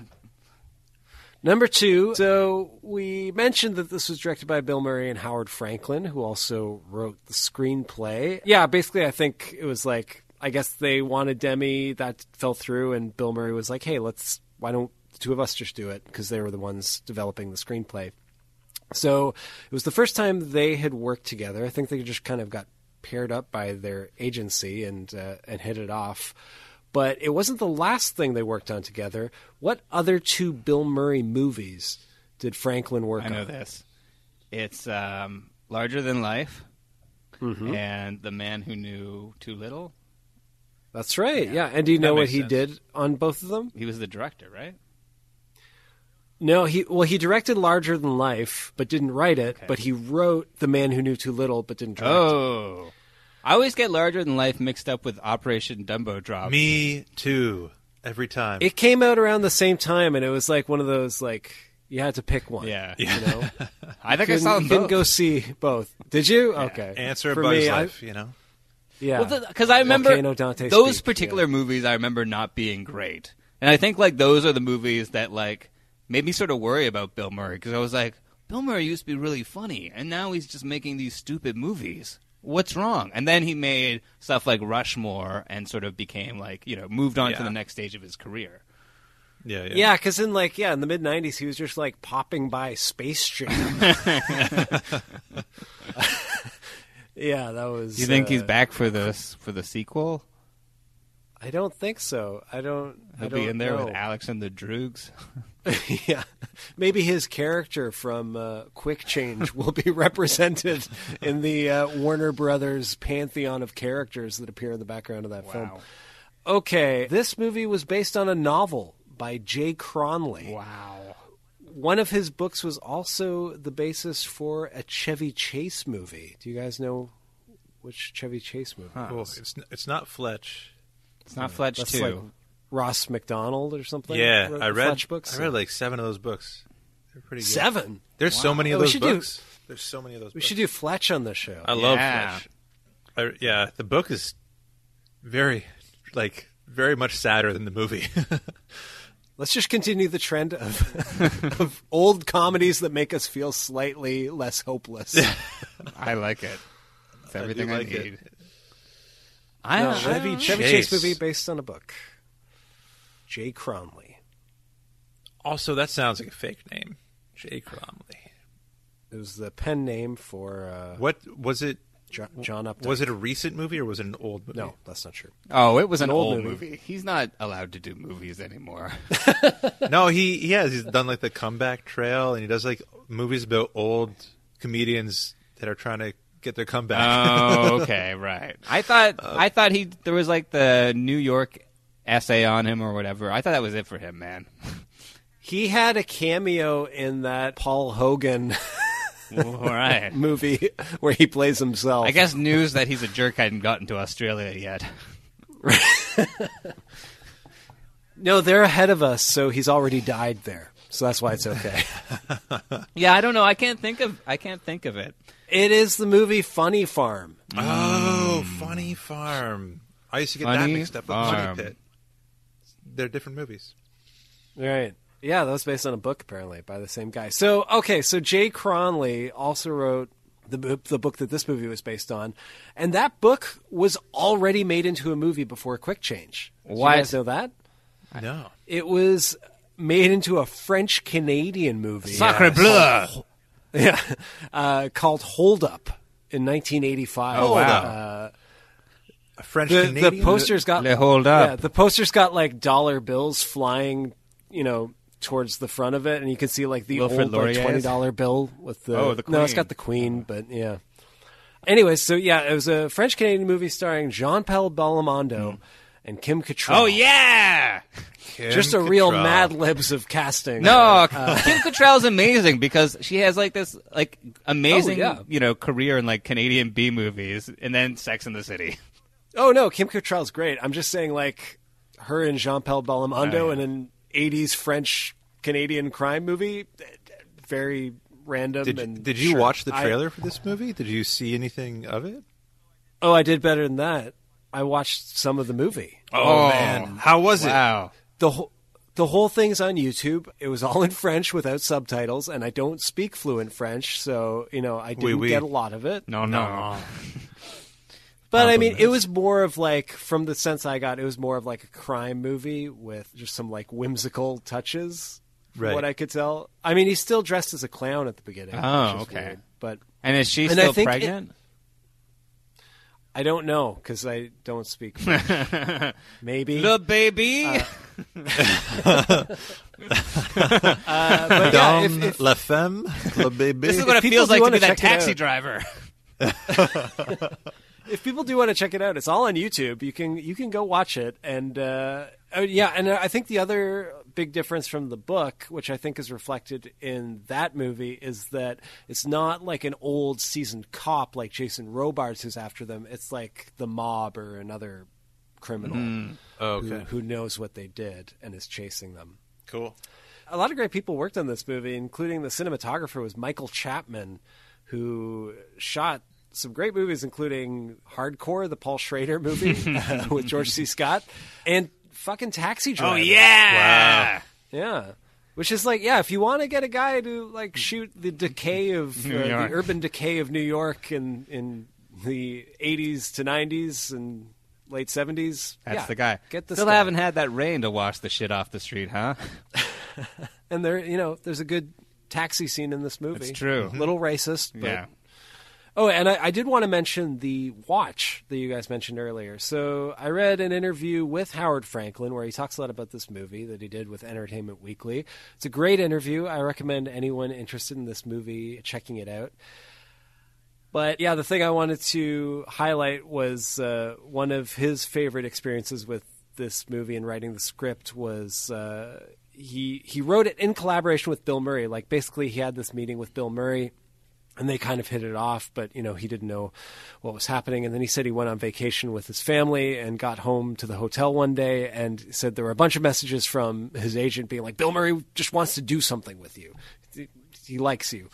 Number two. So we mentioned that this was directed by Bill Murray and Howard Franklin, who also wrote the screenplay. Yeah, basically, I think it was like I guess they wanted Demme, that fell through, and Bill Murray was like, "Hey, let's why don't the two of us just do it?" Because they were the ones developing the screenplay. So it was the first time they had worked together. I think they just kind of got paired up by their agency and uh, and hit it off. But it wasn't the last thing they worked on together. What other two Bill Murray movies did Franklin work on? I know this. It's um, larger than life, Mhm. and the man who knew too little. That's right. Yeah. And do you That know what he sense. did on both of them? He was the director, right? No, he well he directed Larger Than Life, but didn't write it. But he wrote The Man Who Knew Too Little, but didn't direct it. Oh, I always get larger than life mixed up with Operation Dumbo Drop. Me too. Every time. It came out around the same time, and it was like one of those like you had to pick one. Yeah. you know. I think I couldn't, saw them couldn't both. go see both. Did you? Okay. Answer For Bug's me, I- Life, you know? yeah. because I remember Volcano Dante those Speak, particular movies. I remember not being great, and I think like those are the movies that like made me sort of worry about Bill Murray because I was like, Bill Murray used to be really funny, and now he's just making these stupid movies. What's wrong? And then he made stuff like Rushmore and sort of became like you know moved on to the next stage of his career. Yeah, yeah. Yeah, because in like yeah, in the mid '90s, he was just like popping by Space Jam. yeah, that was. Do you think he's uh, back for this for the sequel? I don't think so. I don't. I He'll don't be in there know. with Alex and the Droogs. yeah, maybe his character from uh, Quick Change will be represented in the uh, Warner Brothers pantheon of characters that appear in the background of that film. Okay, this movie was based on a novel by Jay Cronley. Wow. One of his books was also the basis for a Chevy Chase movie. Do you guys know which Chevy Chase movie? it Cool. It's, it's not Fletch. It's not Fletch That's too. like Ross McDonald or something. Yeah, I read. Fletch books. I read like seven of those books. They're pretty good. Seven? There's so Wow. many of Oh, we those should do- books. There's so many of those. we books. should do Fletch on the show. I love Yeah. Fletch. I, yeah, the book is very, like, very much sadder than the movie. Let's just continue the trend of, of old comedies that make us feel slightly less hopeless. I like it. It's I do everything I, like it. Need. I, No, I- Chevy, Chevy Chase. Chase movie based on a book. Jay Cronley. also, that sounds like a fake name, Jay Cronley. It was the pen name for uh, What was it? Jo- John Updike. Was it a recent movie or was it an old movie? No, that's not true. Oh, it was an, An old old, movie. movie. He's not allowed to do movies anymore. no, he he has. He's done like the comeback trail, and he does like movies about old comedians that are trying to get their comeback. oh, okay, right. I thought uh, I thought he there was like the New York essay on him or whatever. I thought that was it for him, man. He had a cameo in that Paul Hogan All right. movie where he plays himself. I guess news that he's a jerk hadn't gotten to Australia yet. No, they're ahead of us, so he's already died there. So that's why it's okay. Yeah, I don't know. I can't think of I can't think of it. It is the movie Funny Farm. oh, Funny Farm. I used to get that Funny mixed up with Farm. Money Pit. They're different movies. Right. Yeah, that was based on a book apparently by the same guy. So okay, so Jay Cronley also wrote the bo- the book that this movie was based on, and that book was already made into a movie before Quick Change. Did What? You guys know that? No. It was made into a French Canadian movie. Sacre bleu. Oh, Yeah, uh, called Hold Up in 1985. Oh, wow. Uh, A French the, Canadian. the posters got Le Hold Up. Yeah, the posters got like dollar bills flying, you know, towards the front of it, and you can see like the Wilfrid old like, twenty dollar bill with the Oh, the no, it's got the Queen, but yeah. Anyway, so yeah, it was a French Canadian movie starring Jean Paul Belmondo and Kim Cattrall. Oh yeah. just a Kim real Cattrall. Mad Libs of casting. No, Uh, Kim Cattrall's amazing because she has like this like amazing Oh, yeah. you know career in like Canadian B movies and then Sex in the City. oh no, Kim Cattrall's great. I'm just saying, like her and Jean Paul Belmondo Oh, yeah. in an '80s French Canadian crime movie, very random. Did, and did you sure, watch the I- trailer for this movie? Did you see anything of it? oh, I did better than that. I watched some of the movie. Oh, oh man, how was it? Wow. the whole the whole thing's on YouTube. It was all in French without subtitles, and I don't speak fluent French, so you know I didn't Oui, oui. get a lot of it. No, no. no. But I mean, it was more of like, from the sense I got, it was more of like a crime movie with just some like whimsical touches. From Right. what I could tell. I mean, he's still dressed as a clown at the beginning. Oh, which is okay. weird, but And is she And still think it- pregnant? I don't know because I don't speak. French. Maybe. The baby. Uh, but yeah, if- if- la femme, le bébé. this is what it feels like to be that taxi driver. if people do want to check it out, it's all on YouTube. You can you can go watch it, and uh, oh, yeah, and I think the other big difference from the book, which I think is reflected in that movie, is that it's not like an old seasoned cop like Jason Robards who's after them. It's like the mob or another criminal Oh, who, who knows what they did and is chasing them. Cool. A lot of great people worked on this movie, including the cinematographer was Michael Chapman, who shot some great movies, including Hardcore, the Paul Schrader movie uh, with George C. Scott, and fucking Taxi Driver. Oh yeah. yeah. Which is like, yeah, if you want to get a guy to like shoot the decay of uh, the urban decay of New York in in the '80s to '90s and late '70s, That's yeah, the guy. Get this Still guy. haven't had that rain to wash the shit off the street, huh? and there, you know, there's a good taxi scene in this movie. It's true. A little racist, but Yeah. Oh, and I, I did want to mention the watch that you guys mentioned earlier. So I read an interview with Howard Franklin where he talks a lot about this movie that he did with Entertainment Weekly. It's a great interview. I recommend anyone interested in this movie checking it out. But yeah, the thing I wanted to highlight was uh, one of his favorite experiences with this movie and writing the script was uh, he he wrote it in collaboration with Bill Murray. Like basically, he had this meeting with Bill Murray and they kind of hit it off but you know he didn't know what was happening. And then he said he went on vacation with his family and got home to the hotel one day and said there were a bunch of messages from his agent being like bill murray just wants to do something with you. He, likes you.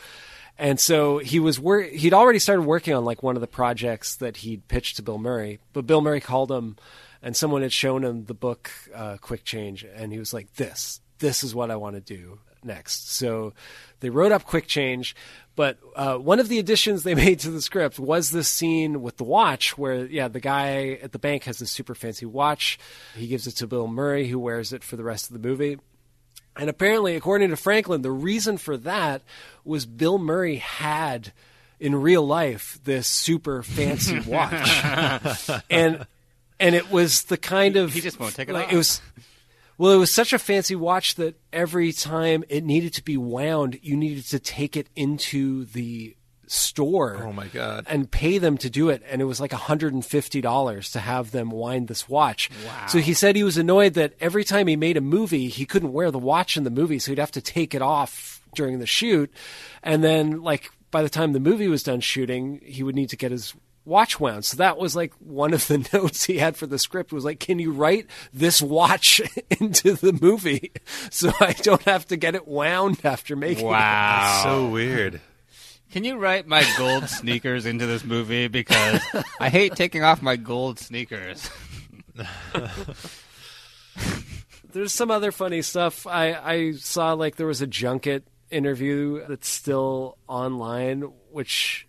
And so he was wor- he'd already started working on like one of the projects that he'd pitched to bill murray but bill murray called him and someone had shown him the book uh, quick change. And he was like this this is what i want to do next. So they wrote up quick change but uh, one of the additions they made to the script was this scene with the watch where yeah the guy at the bank has this super fancy watch. He gives it to bill murray who wears it for the rest of the movie. And apparently according to franklin the reason for that was bill murray had in real life this super fancy watch, and and it was the kind of He just won't take it like, off. It was well, it was such a fancy watch that every time it needed to be wound, you needed to take it into the store. Oh my god! And pay them to do it, and it was like hundred and fifty dollars to have them wind this watch. Wow. So he said he was annoyed that every time he made a movie, he couldn't wear the watch in the movie, so he'd have to take it off during the shoot, and then like by the time the movie was done shooting, he would need to get his watch wound. So that was like one of the notes he had for the script was like, can you write this watch into the movie so I don't have to get it wound after making it? Wow. so weird. Can you write my gold sneakers into this movie because I hate taking off my gold sneakers. There's some other funny stuff. I, I saw like there was a junket interview that's still online, which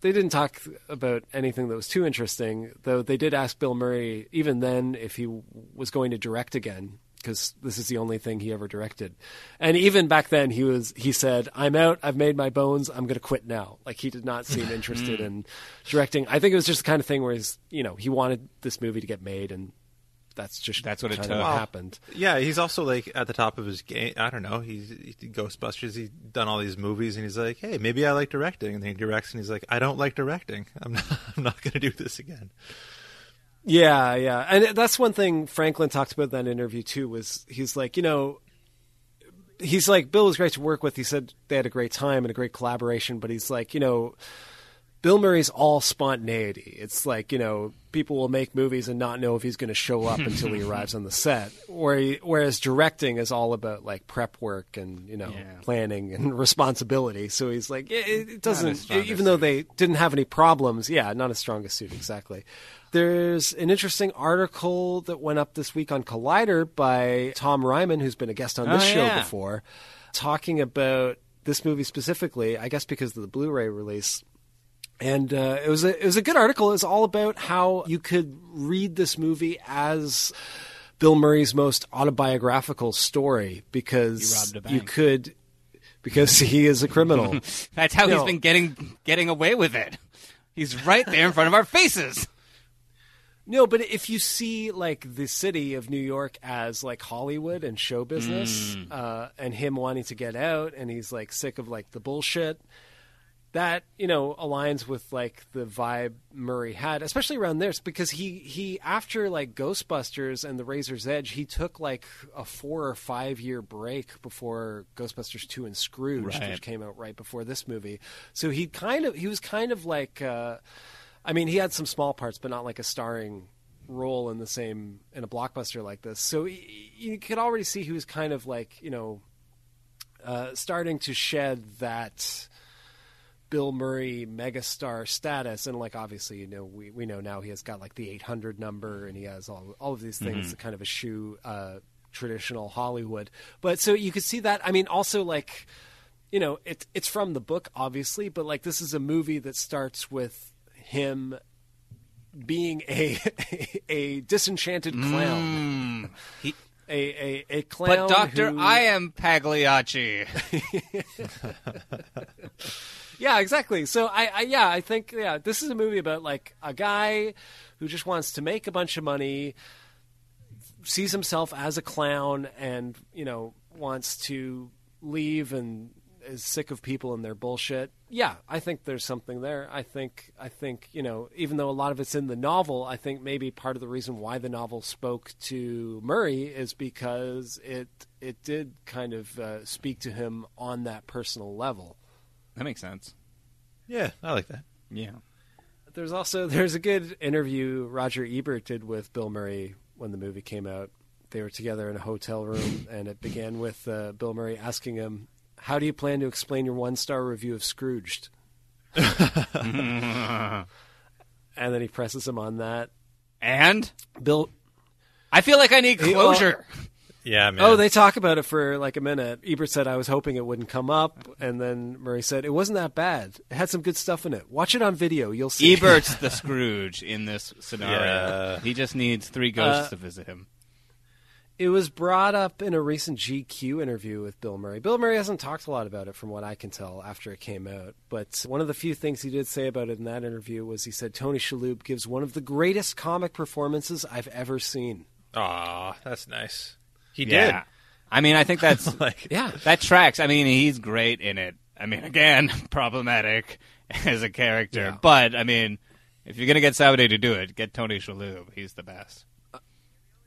they didn't talk about anything that was too interesting, though they did ask Bill Murray even then if he was going to direct again because this is the only thing he ever directed. And even back then he was he said, "I'm out. I've made my bones. I'm going to quit now." Like he did not seem hmm. interested in directing. I think it was just the kind of thing where he's, you know, he wanted this movie to get made and that's just That's what it kind took. of Wow. happened. Yeah, he's also like at the top of his game. I don't know. He's he Ghostbusters. He's done all these movies, and he's like, "Hey, maybe I like directing." And then he directs, and he's like, "I don't like directing. I'm not. I'm not going to do this again." Yeah, yeah, and that's one thing Franklin talked about in that interview too. Was he's like, you know, he's like Bill was great to work with. He said they had a great time and a great collaboration, but he's like, you know, Bill Murray's all spontaneity. It's like you know, people will make movies and not know if he's going to show up until he arrives on the set. Where he, whereas directing is all about like prep work and you know Yeah. planning and responsibility. So he's like, it, it doesn't. Even though they didn't have any problems, yeah, not his strongest suit exactly. There's an interesting article that went up this week on Collider by Tom Reimann, who's been a guest on this Oh, show yeah. before, talking about this movie specifically. I guess because of the Blu-ray release. And uh, it was a it was a good article. It's all about how you could read this movie as Bill Murray's most autobiographical story because you could because he is a criminal. That's how he's been getting getting away with it. He's right there in front of our faces. No, but if you see like the city of New York as like Hollywood and show business, Mm. uh, and him wanting to get out, and he's like sick of like the bullshit, that you know aligns with like the vibe Murray had, especially around this because he he after like Ghostbusters and The Razor's Edge, he took like a four or five year break before Ghostbusters two and Scrooge, Right. which came out right before this movie. So he kind of he was kind of like. Uh, I mean, he had some small parts, but not like a starring role in the same in a blockbuster like this. So y- you could already see he was kind of like you know uh, starting to shed that Bill Murray megastar status, and like obviously you know we we know now he has got like the 800 number, and he has all all of these things Mhm. that kind of eschew uh, traditional Hollywood. But so you could see that. I mean, also like you know, it's it's from the book, obviously, but like this is a movie that starts with him being a a disenchanted clown. He, a, a a clown. but Doctor, who- I am Pagliacci. yeah, exactly. So I, I yeah, I think yeah, this is a movie about like a guy who just wants to make a bunch of money, sees himself as a clown, and you know wants to leave and is sick of people and their bullshit. Yeah, I think there's something there. I think I think you know even though a lot of it's in the novel, I think maybe part of the reason why the novel spoke to Murray is because it it did kind of uh, speak to him on that personal level. That makes sense. Yeah, I like that. Yeah. There's also there's a good interview Roger Ebert did with Bill Murray when the movie came out. They were together in a hotel room, and it began with uh, Bill Murray asking him, "How do you plan to explain your one star review of Scrooged?" and then he presses him on that. And Bill, I feel like I need He- closure. Yeah, man. Oh, they talk about it for like a minute. Ebert said, "I was hoping it wouldn't come up," and then Murray said, "It wasn't that bad. It had some good stuff in it. Watch it on video. You'll see." Ebert's the Scrooge in this scenario. Yeah. He just needs three ghosts Uh, to visit him. It was brought up in a recent GQ interview with Bill Murray. Bill Murray hasn't talked a lot about it from what I can tell after it came out. But one of the few things he did say about it in that interview was he said Tony Shalhoub gives one of the greatest comic performances I've ever seen. Aw, that's nice. He Yeah. did. I mean, I think that's Like- Yeah. that tracks. I mean, he's great in it. I mean, again, problematic as a character, Yeah. but I mean, if you're gonna get somebody to do it, get Tony Shalhoub. He's the best. Uh,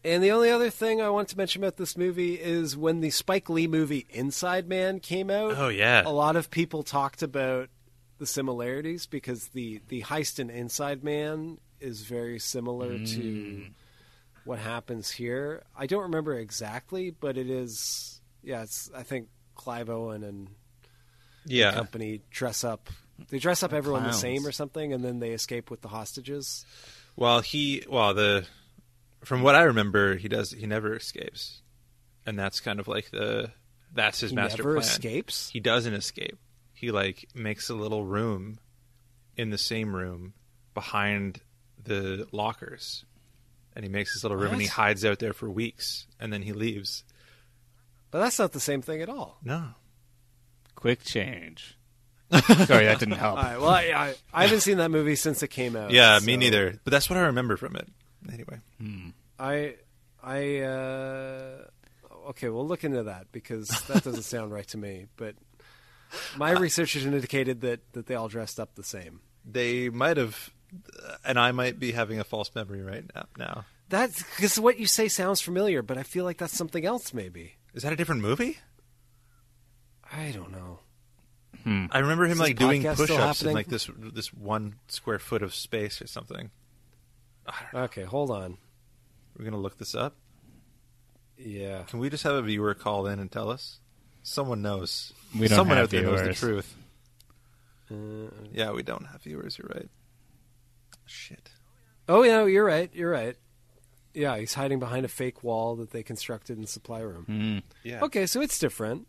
and the only other thing I want to mention about this movie is when the Spike Lee movie Inside Man came out. Oh, yeah. a lot of people talked about the similarities because the the heist in Inside Man is very similar to mm. What happens here. I don't remember exactly, but it is. Yeah, it's. I think Clive Owen and Yeah. company dress up. They dress up everyone Clowns. the same or something, and then they escape with the hostages. Well, he well the from what I remember, he does he never escapes, and that's kind of like the that's his He master never plan. escapes? He doesn't escape. He like makes a little room in the same room behind the lockers, and he makes this little room and he hides out there for weeks, and then he leaves. But that's not the same thing at all. No, Quick change. Sorry, that didn't help. All right. Well, I, I, I haven't seen that movie since it came out. yeah, me neither. But that's what I remember from it. Anyway, I, I, uh, okay, we'll look into that because that doesn't sound right to me. But my research has indicated that, that they all dressed up the same. they might have, and I might be having a false memory right now. Now, That's because what you say sounds familiar, but I feel like that's something else. Maybe is that a different movie? I don't know. I remember him Is like doing podcast push-ups in like this this one square foot of space or something. Okay, hold on. We're gonna look this up. Yeah. Can we just have a viewer call in and tell us? Someone knows. We don't Someone have out there knows the truth. Uh, Yeah, we don't have viewers. You're right. Shit. oh yeah, you're right. You're right. Yeah, he's hiding behind a fake wall that they constructed in the supply room. Mm. Yeah. Okay, so it's different.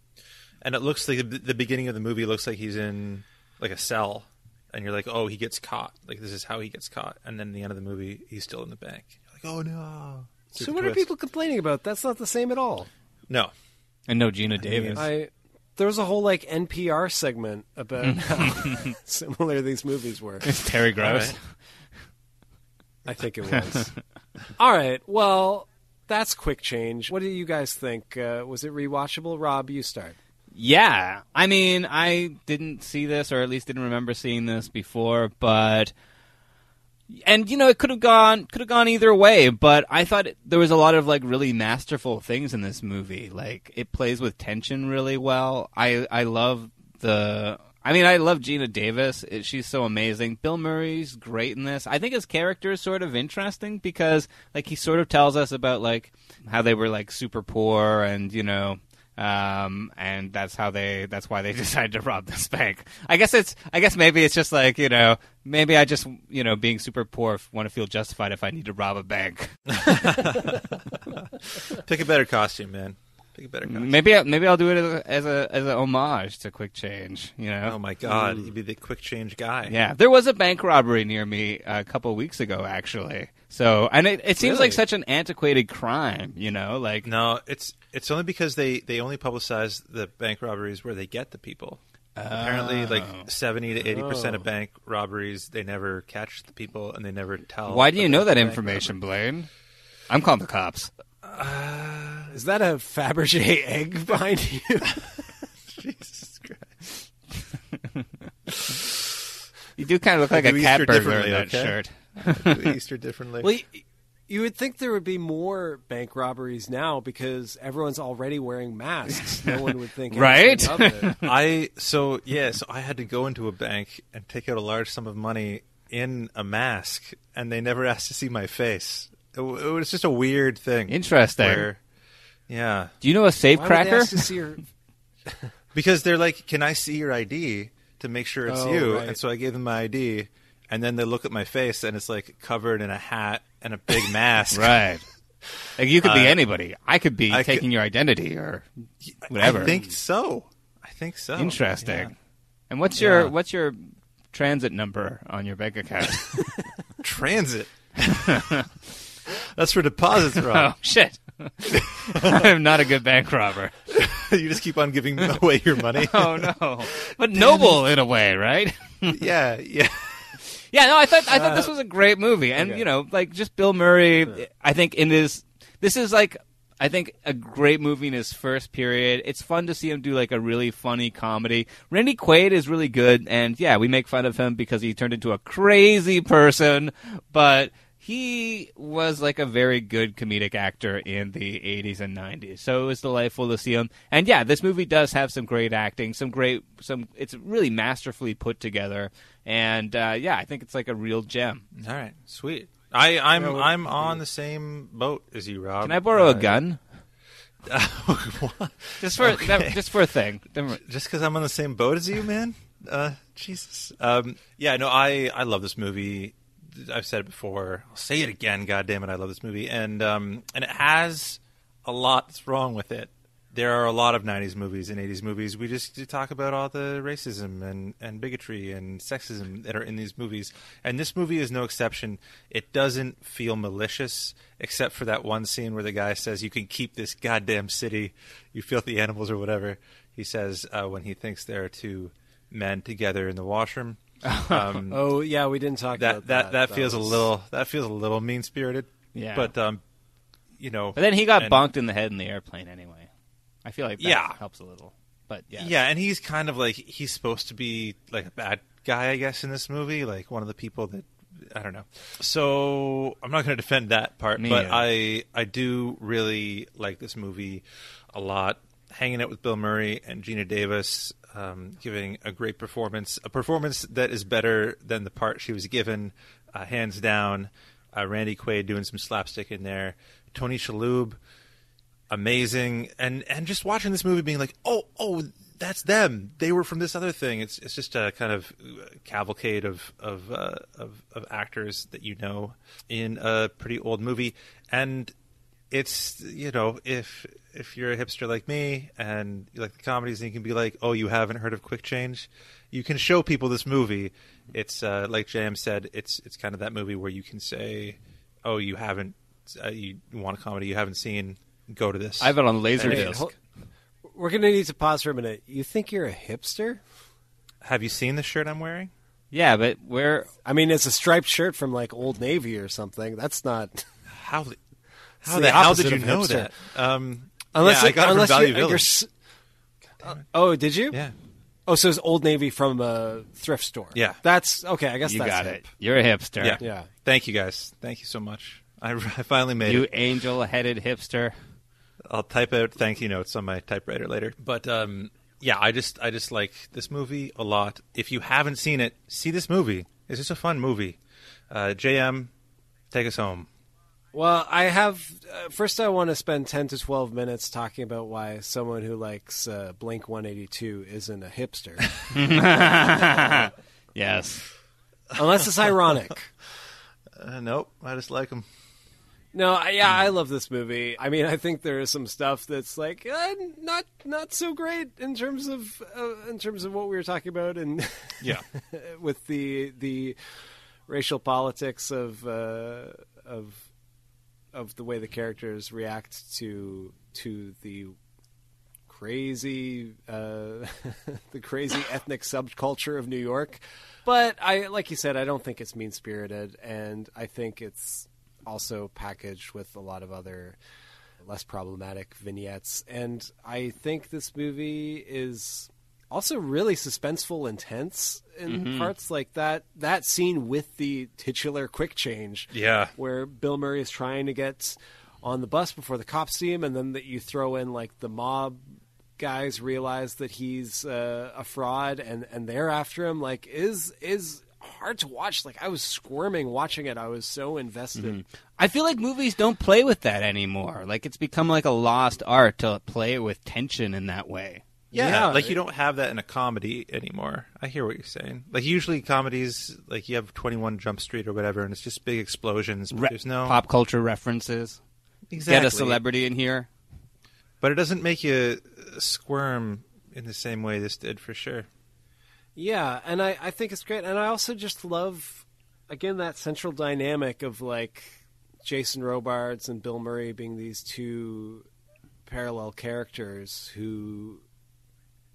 And it looks like the, the beginning of the movie looks like he's in like a cell, and you're like, oh, he gets caught. Like this is how he gets caught. And then the end of the movie, he's still in the bank. You're like, oh no. So Super what are people complaining about? That's not the same at all. No. And no Geena Davis. I there was a whole like NPR segment about how similar these movies were. It's Terry Gross. I think it was. All right. Well, that's quick change. What do you guys think? Uh, was it rewatchable? Rob, you start. Yeah, I mean, I didn't see this, or at least didn't remember seeing this before, but and you know, it could have gone could have gone either way. But I thought it- there was a lot of like really masterful things in this movie. Like it plays with tension really well. I I love the. I mean, I love Geena Davis. She's so amazing. Bill Murray's great in this. I think his character is sort of interesting because, like, he sort of tells us about like how they were like super poor and you know um, and that's how they that's why they decided to rob this bank. I guess it's I guess maybe it's just like you know maybe I just you know being super poor want to feel justified if I need to rob a bank. Pick a better costume, man. A better costume. maybe I, maybe I'll do it as a, as a as a homage to Quick Change. You know. Oh my god, you'd be the quick change guy. Yeah, there was a bank robbery near me a couple weeks ago, actually. So, and it, it seems Really? like such an antiquated crime, you know, like No, it's it's only because they they only publicize the bank robberies where they get the people. Apparently, oh. like seventy to eighty percent of Oh. bank robberies, they never catch the people and they never tell. why do you know that information, Blaine? I'm calling the cops. Uh, Is that a Fabergé egg behind you? Jesus Christ! You do kind of look like a cat Easter burglar in differently, that okay? shirt. Do Easter differently. well, you, you would think there would be more bank robberies now because everyone's already wearing masks. No one would think Right? anything of it. I so yeah, so I had to go into a bank and take out a large sum of money in a mask, and they never asked to see my face. It, it was just a weird thing. Interesting. where- yeah, Do you know a safe Why would they cracker? see your- because they're like, "Can I see your ID to make sure it's Oh, you?" right. And so I gave them my ID, and then they look at my face, and it's like covered in a hat and a big mask. right. Like you could be Uh, anybody. I could be I taking could- your identity or whatever. I think so. I think so. Interesting. Yeah. And what's your what's your transit number on your bank account? Transit. That's for deposits, oh Rob. Shit. I'm not a good bank robber. you just keep on giving away your money. oh no, but noble in a way, right? yeah, yeah. Yeah, no, I thought I thought this uh, was a great movie, and okay. you know, like just Bill Murray. I think in this, this is like I think a great movie in his first period. It's fun to see him do like a really funny comedy. Randy Quaid is really good, and yeah, we make fun of him because he turned into a crazy person, but he was like a very good comedic actor in the 80s and 90s. So it was delightful to see him. And yeah, this movie does have some great acting, some great some it's really masterfully put together. And uh, yeah, I think it's like a real gem. All right, sweet. I, I'm Yeah, I'm on the same boat as you, Rob. Can I borrow Uh, a gun? Just for Okay. that, just for a thing. Just because I'm on the same boat as you, man. Uh, Jesus. Um, yeah, no, I I love this movie. I've said it before. I'll say it again. God damn it, I love this movie, and um, and it has a lot that's wrong with it. There are a lot of '90s movies and '80s movies. We just talk about all the racism and, and bigotry and sexism that are in these movies, and this movie is no exception. It doesn't feel malicious, except for that one scene where the guy says, "You can keep this goddamn city, you filthy animals," or whatever he says uh, when he thinks there are two men together in the washroom. Um, Oh yeah, we didn't talk that about that that. that feels a little that feels a little mean spirited. Yeah. but um, you know. But then he got and- bonked in the head in the airplane anyway. I feel like that Yeah. helps a little. But yeah. Yeah, and he's kind of like he's supposed to be like a bad guy, I guess, in this movie, like one of the people that I don't know. So I'm not going to defend that part, Me but either. I I do really like this movie a lot. Hanging out with Bill Murray and Geena Davis, um, giving a great performance, a performance that is better than the part she was given, uh, hands down. Uh, Randy Quaid doing some slapstick in there. Tony Shalhoub, amazing and and just watching this movie being like oh oh that's them they were from this other thing it's it's just a kind of cavalcade of of uh, of, of actors that you know in a pretty old movie and it's you know if if you're a hipster like me and you like the comedies and you can be like oh you haven't heard of quick change you can show people this movie it's uh, like jam said it's it's kind of that movie where you can say oh you haven't uh, you want a comedy you haven't seen go to this I have it on Wait, Laserdisc. hol- We're gonna need to pause for a minute. You think you're a hipster? have you seen the shirt i'm wearing Yeah, but where I mean, it's a striped shirt from like Old Navy or something. That's not. how the, how the the hell did you know hipster. that um Unless yeah, it- i got it from unless value you- you're village s- Oh, did you? yeah Oh, so it's Old Navy from a thrift store. Yeah. That's okay. I guess you that's got hip. it. You're a hipster. yeah Yeah. thank you guys thank you so much i, I finally made You it angel-headed hipster. I'll type out thank you notes on my typewriter later. But um, yeah, I just I just like this movie a lot. If you haven't seen it, see this movie. It's just a fun movie. Uh, JM, take us home. Well, I have. Uh, first, I want to spend ten to twelve minutes talking about why someone who likes uh, Blink One Eighty Two isn't a hipster, Yes. unless it's ironic. Uh, nope, I just like them. No, I, yeah, I love this movie. I mean, I think there is some stuff that's like uh, not not so great in terms of uh, in terms of what we were talking about, and Yeah. with the the racial politics of uh, of of the way the characters react to to the crazy uh, the crazy ethnic subculture of New York. But I like you said, I don't think it's mean spirited, and I think it's also packaged with a lot of other less problematic vignettes. And I think this movie is also really suspenseful and tense in Mhm. parts like that that scene with the titular quick change Yeah. where bill murray is trying to get on the bus before the cops see him and then that you throw in like the mob guys realize that he's uh, a fraud and and they're after him like is is hard to watch like i was squirming watching it i was so invested Mhm. I feel like movies don't play with that anymore. Like it's become like a lost art to play with tension in that way. Yeah, Yeah, like you don't have that in a comedy anymore. I hear what you're saying. Like usually comedies, like you have 21 Jump Street or whatever, and it's just big explosions. But Re- there's no pop culture references. Exactly. Get a celebrity in here. but it doesn't make you squirm in the same way this did for sure. Yeah, and I, I think it's great. And I also just love, again, that central dynamic of like Jason Robards and Bill Murray being these two parallel characters who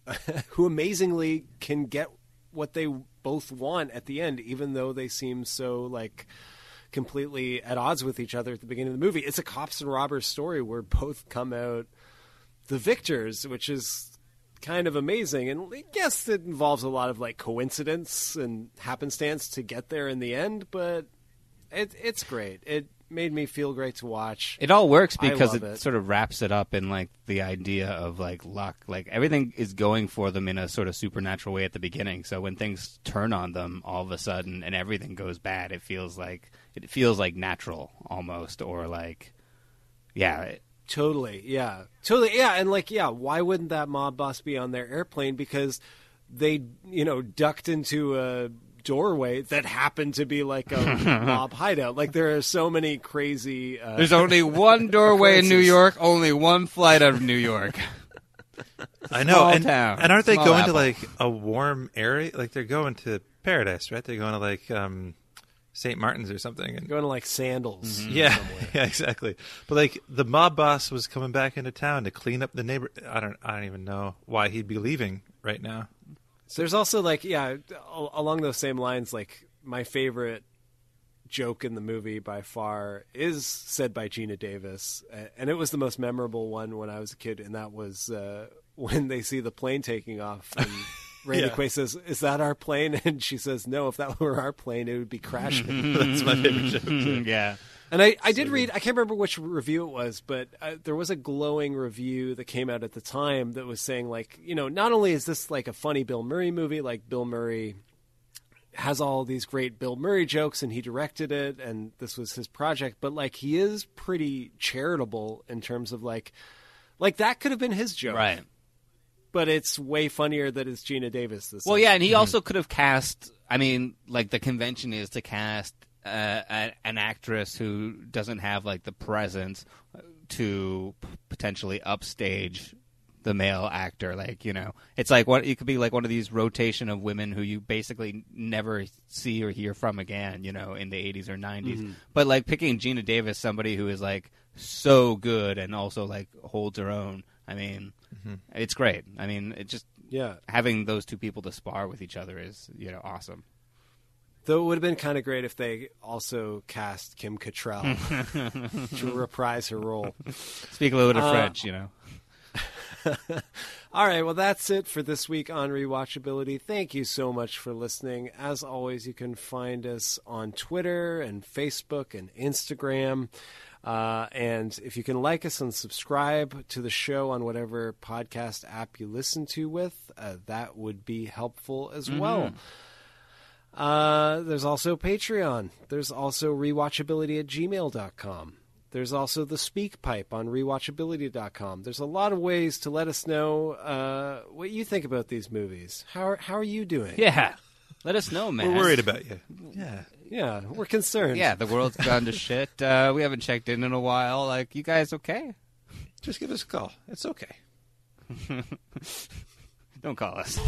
who amazingly can get what they both want at the end, even though they seem so like completely at odds with each other at the beginning of the movie. It's a cops and robbers story where both come out the victors, which is kind of amazing. And yes, it involves a lot of like coincidence and happenstance to get there in the end, but it, it's great. It made me feel great to watch. It all works because it, it. sort of wraps it up in like the idea of like luck. Like everything is going for them in a sort of supernatural way at the beginning. So when things turn on them all of a sudden and everything goes bad, it feels like it feels like natural almost, or like yeah, it- Totally, yeah, totally, yeah, and like, yeah, why wouldn't that mob boss be on their airplane? Because they, you know, ducked into a doorway that happened to be like a mob hideout. Like there are so many crazy. Uh, There's only one doorway in New. York, only one flight out of New York. I know. Small and, town. and aren't they Small going apple. to like a warm area? Like they're going to paradise, right? They're going to like um, St. Martin's or something. And going to like sandals. Mm-hmm. yeah, yeah, exactly. But like the mob boss was coming back into town to clean up the neighbor. I don't. I don't even know why he'd be leaving right now. So there's also like, yeah, along those same lines, like my favorite joke in the movie by far is said by Geena Davis, and it was the most memorable one when I was a kid, and that was uh, when they see the plane taking off. And Randy Yeah. Quaid says, "Is that our plane?" And she says, "No. If that were our plane, it would be crashing." That's my favorite joke. Too. yeah. And I, I did read, I can't remember which review it was, but uh, there was a glowing review that came out at the time that was saying, like, you know, not only is this like a funny Bill Murray movie, like Bill Murray has all these great Bill Murray jokes and he directed it and this was his project, but like he is pretty charitable in terms of like, like that could have been his joke. Right. But it's way funnier that it's Geena Davis this Well, time. yeah, and he also could have cast. I mean, like the convention is to cast a, an actress who doesn't have like the presence to p- potentially upstage the male actor. Like you know, it's like what it could be like one of these rotation of women who you basically never see or hear from again. You know, in the eighties or 90s Mhm. But like picking Geena Davis, somebody who is like so good and also like holds her own. I mean, Mhm. it's great. I mean, it just Yeah. having those two people to spar with each other is you know awesome. Though it would have been kind of great if they also cast Kim Cattrall to reprise her role. Speak a little bit of Uh, French, you know. All right, well, that's it for this week on Rewatchability. Thank you so much for listening. As always, you can find us on Twitter and Facebook and Instagram. Uh, and if you can like us and subscribe to the show on whatever podcast app you listen to with, uh, that would be helpful as well. Uh, there's also Patreon. There's also rewatchability at gmail.com. There's also the speak pipe on rewatchability.com. There's a lot of ways to let us know uh, what you think about these movies. How are, how are you doing? Yeah. Let us know, man. We're worried about you. Yeah. Yeah, we're concerned. Yeah, the world's gone to shit. Uh, we haven't checked in in a while. Like, you guys okay? Just give us a call. It's okay. Don't call us.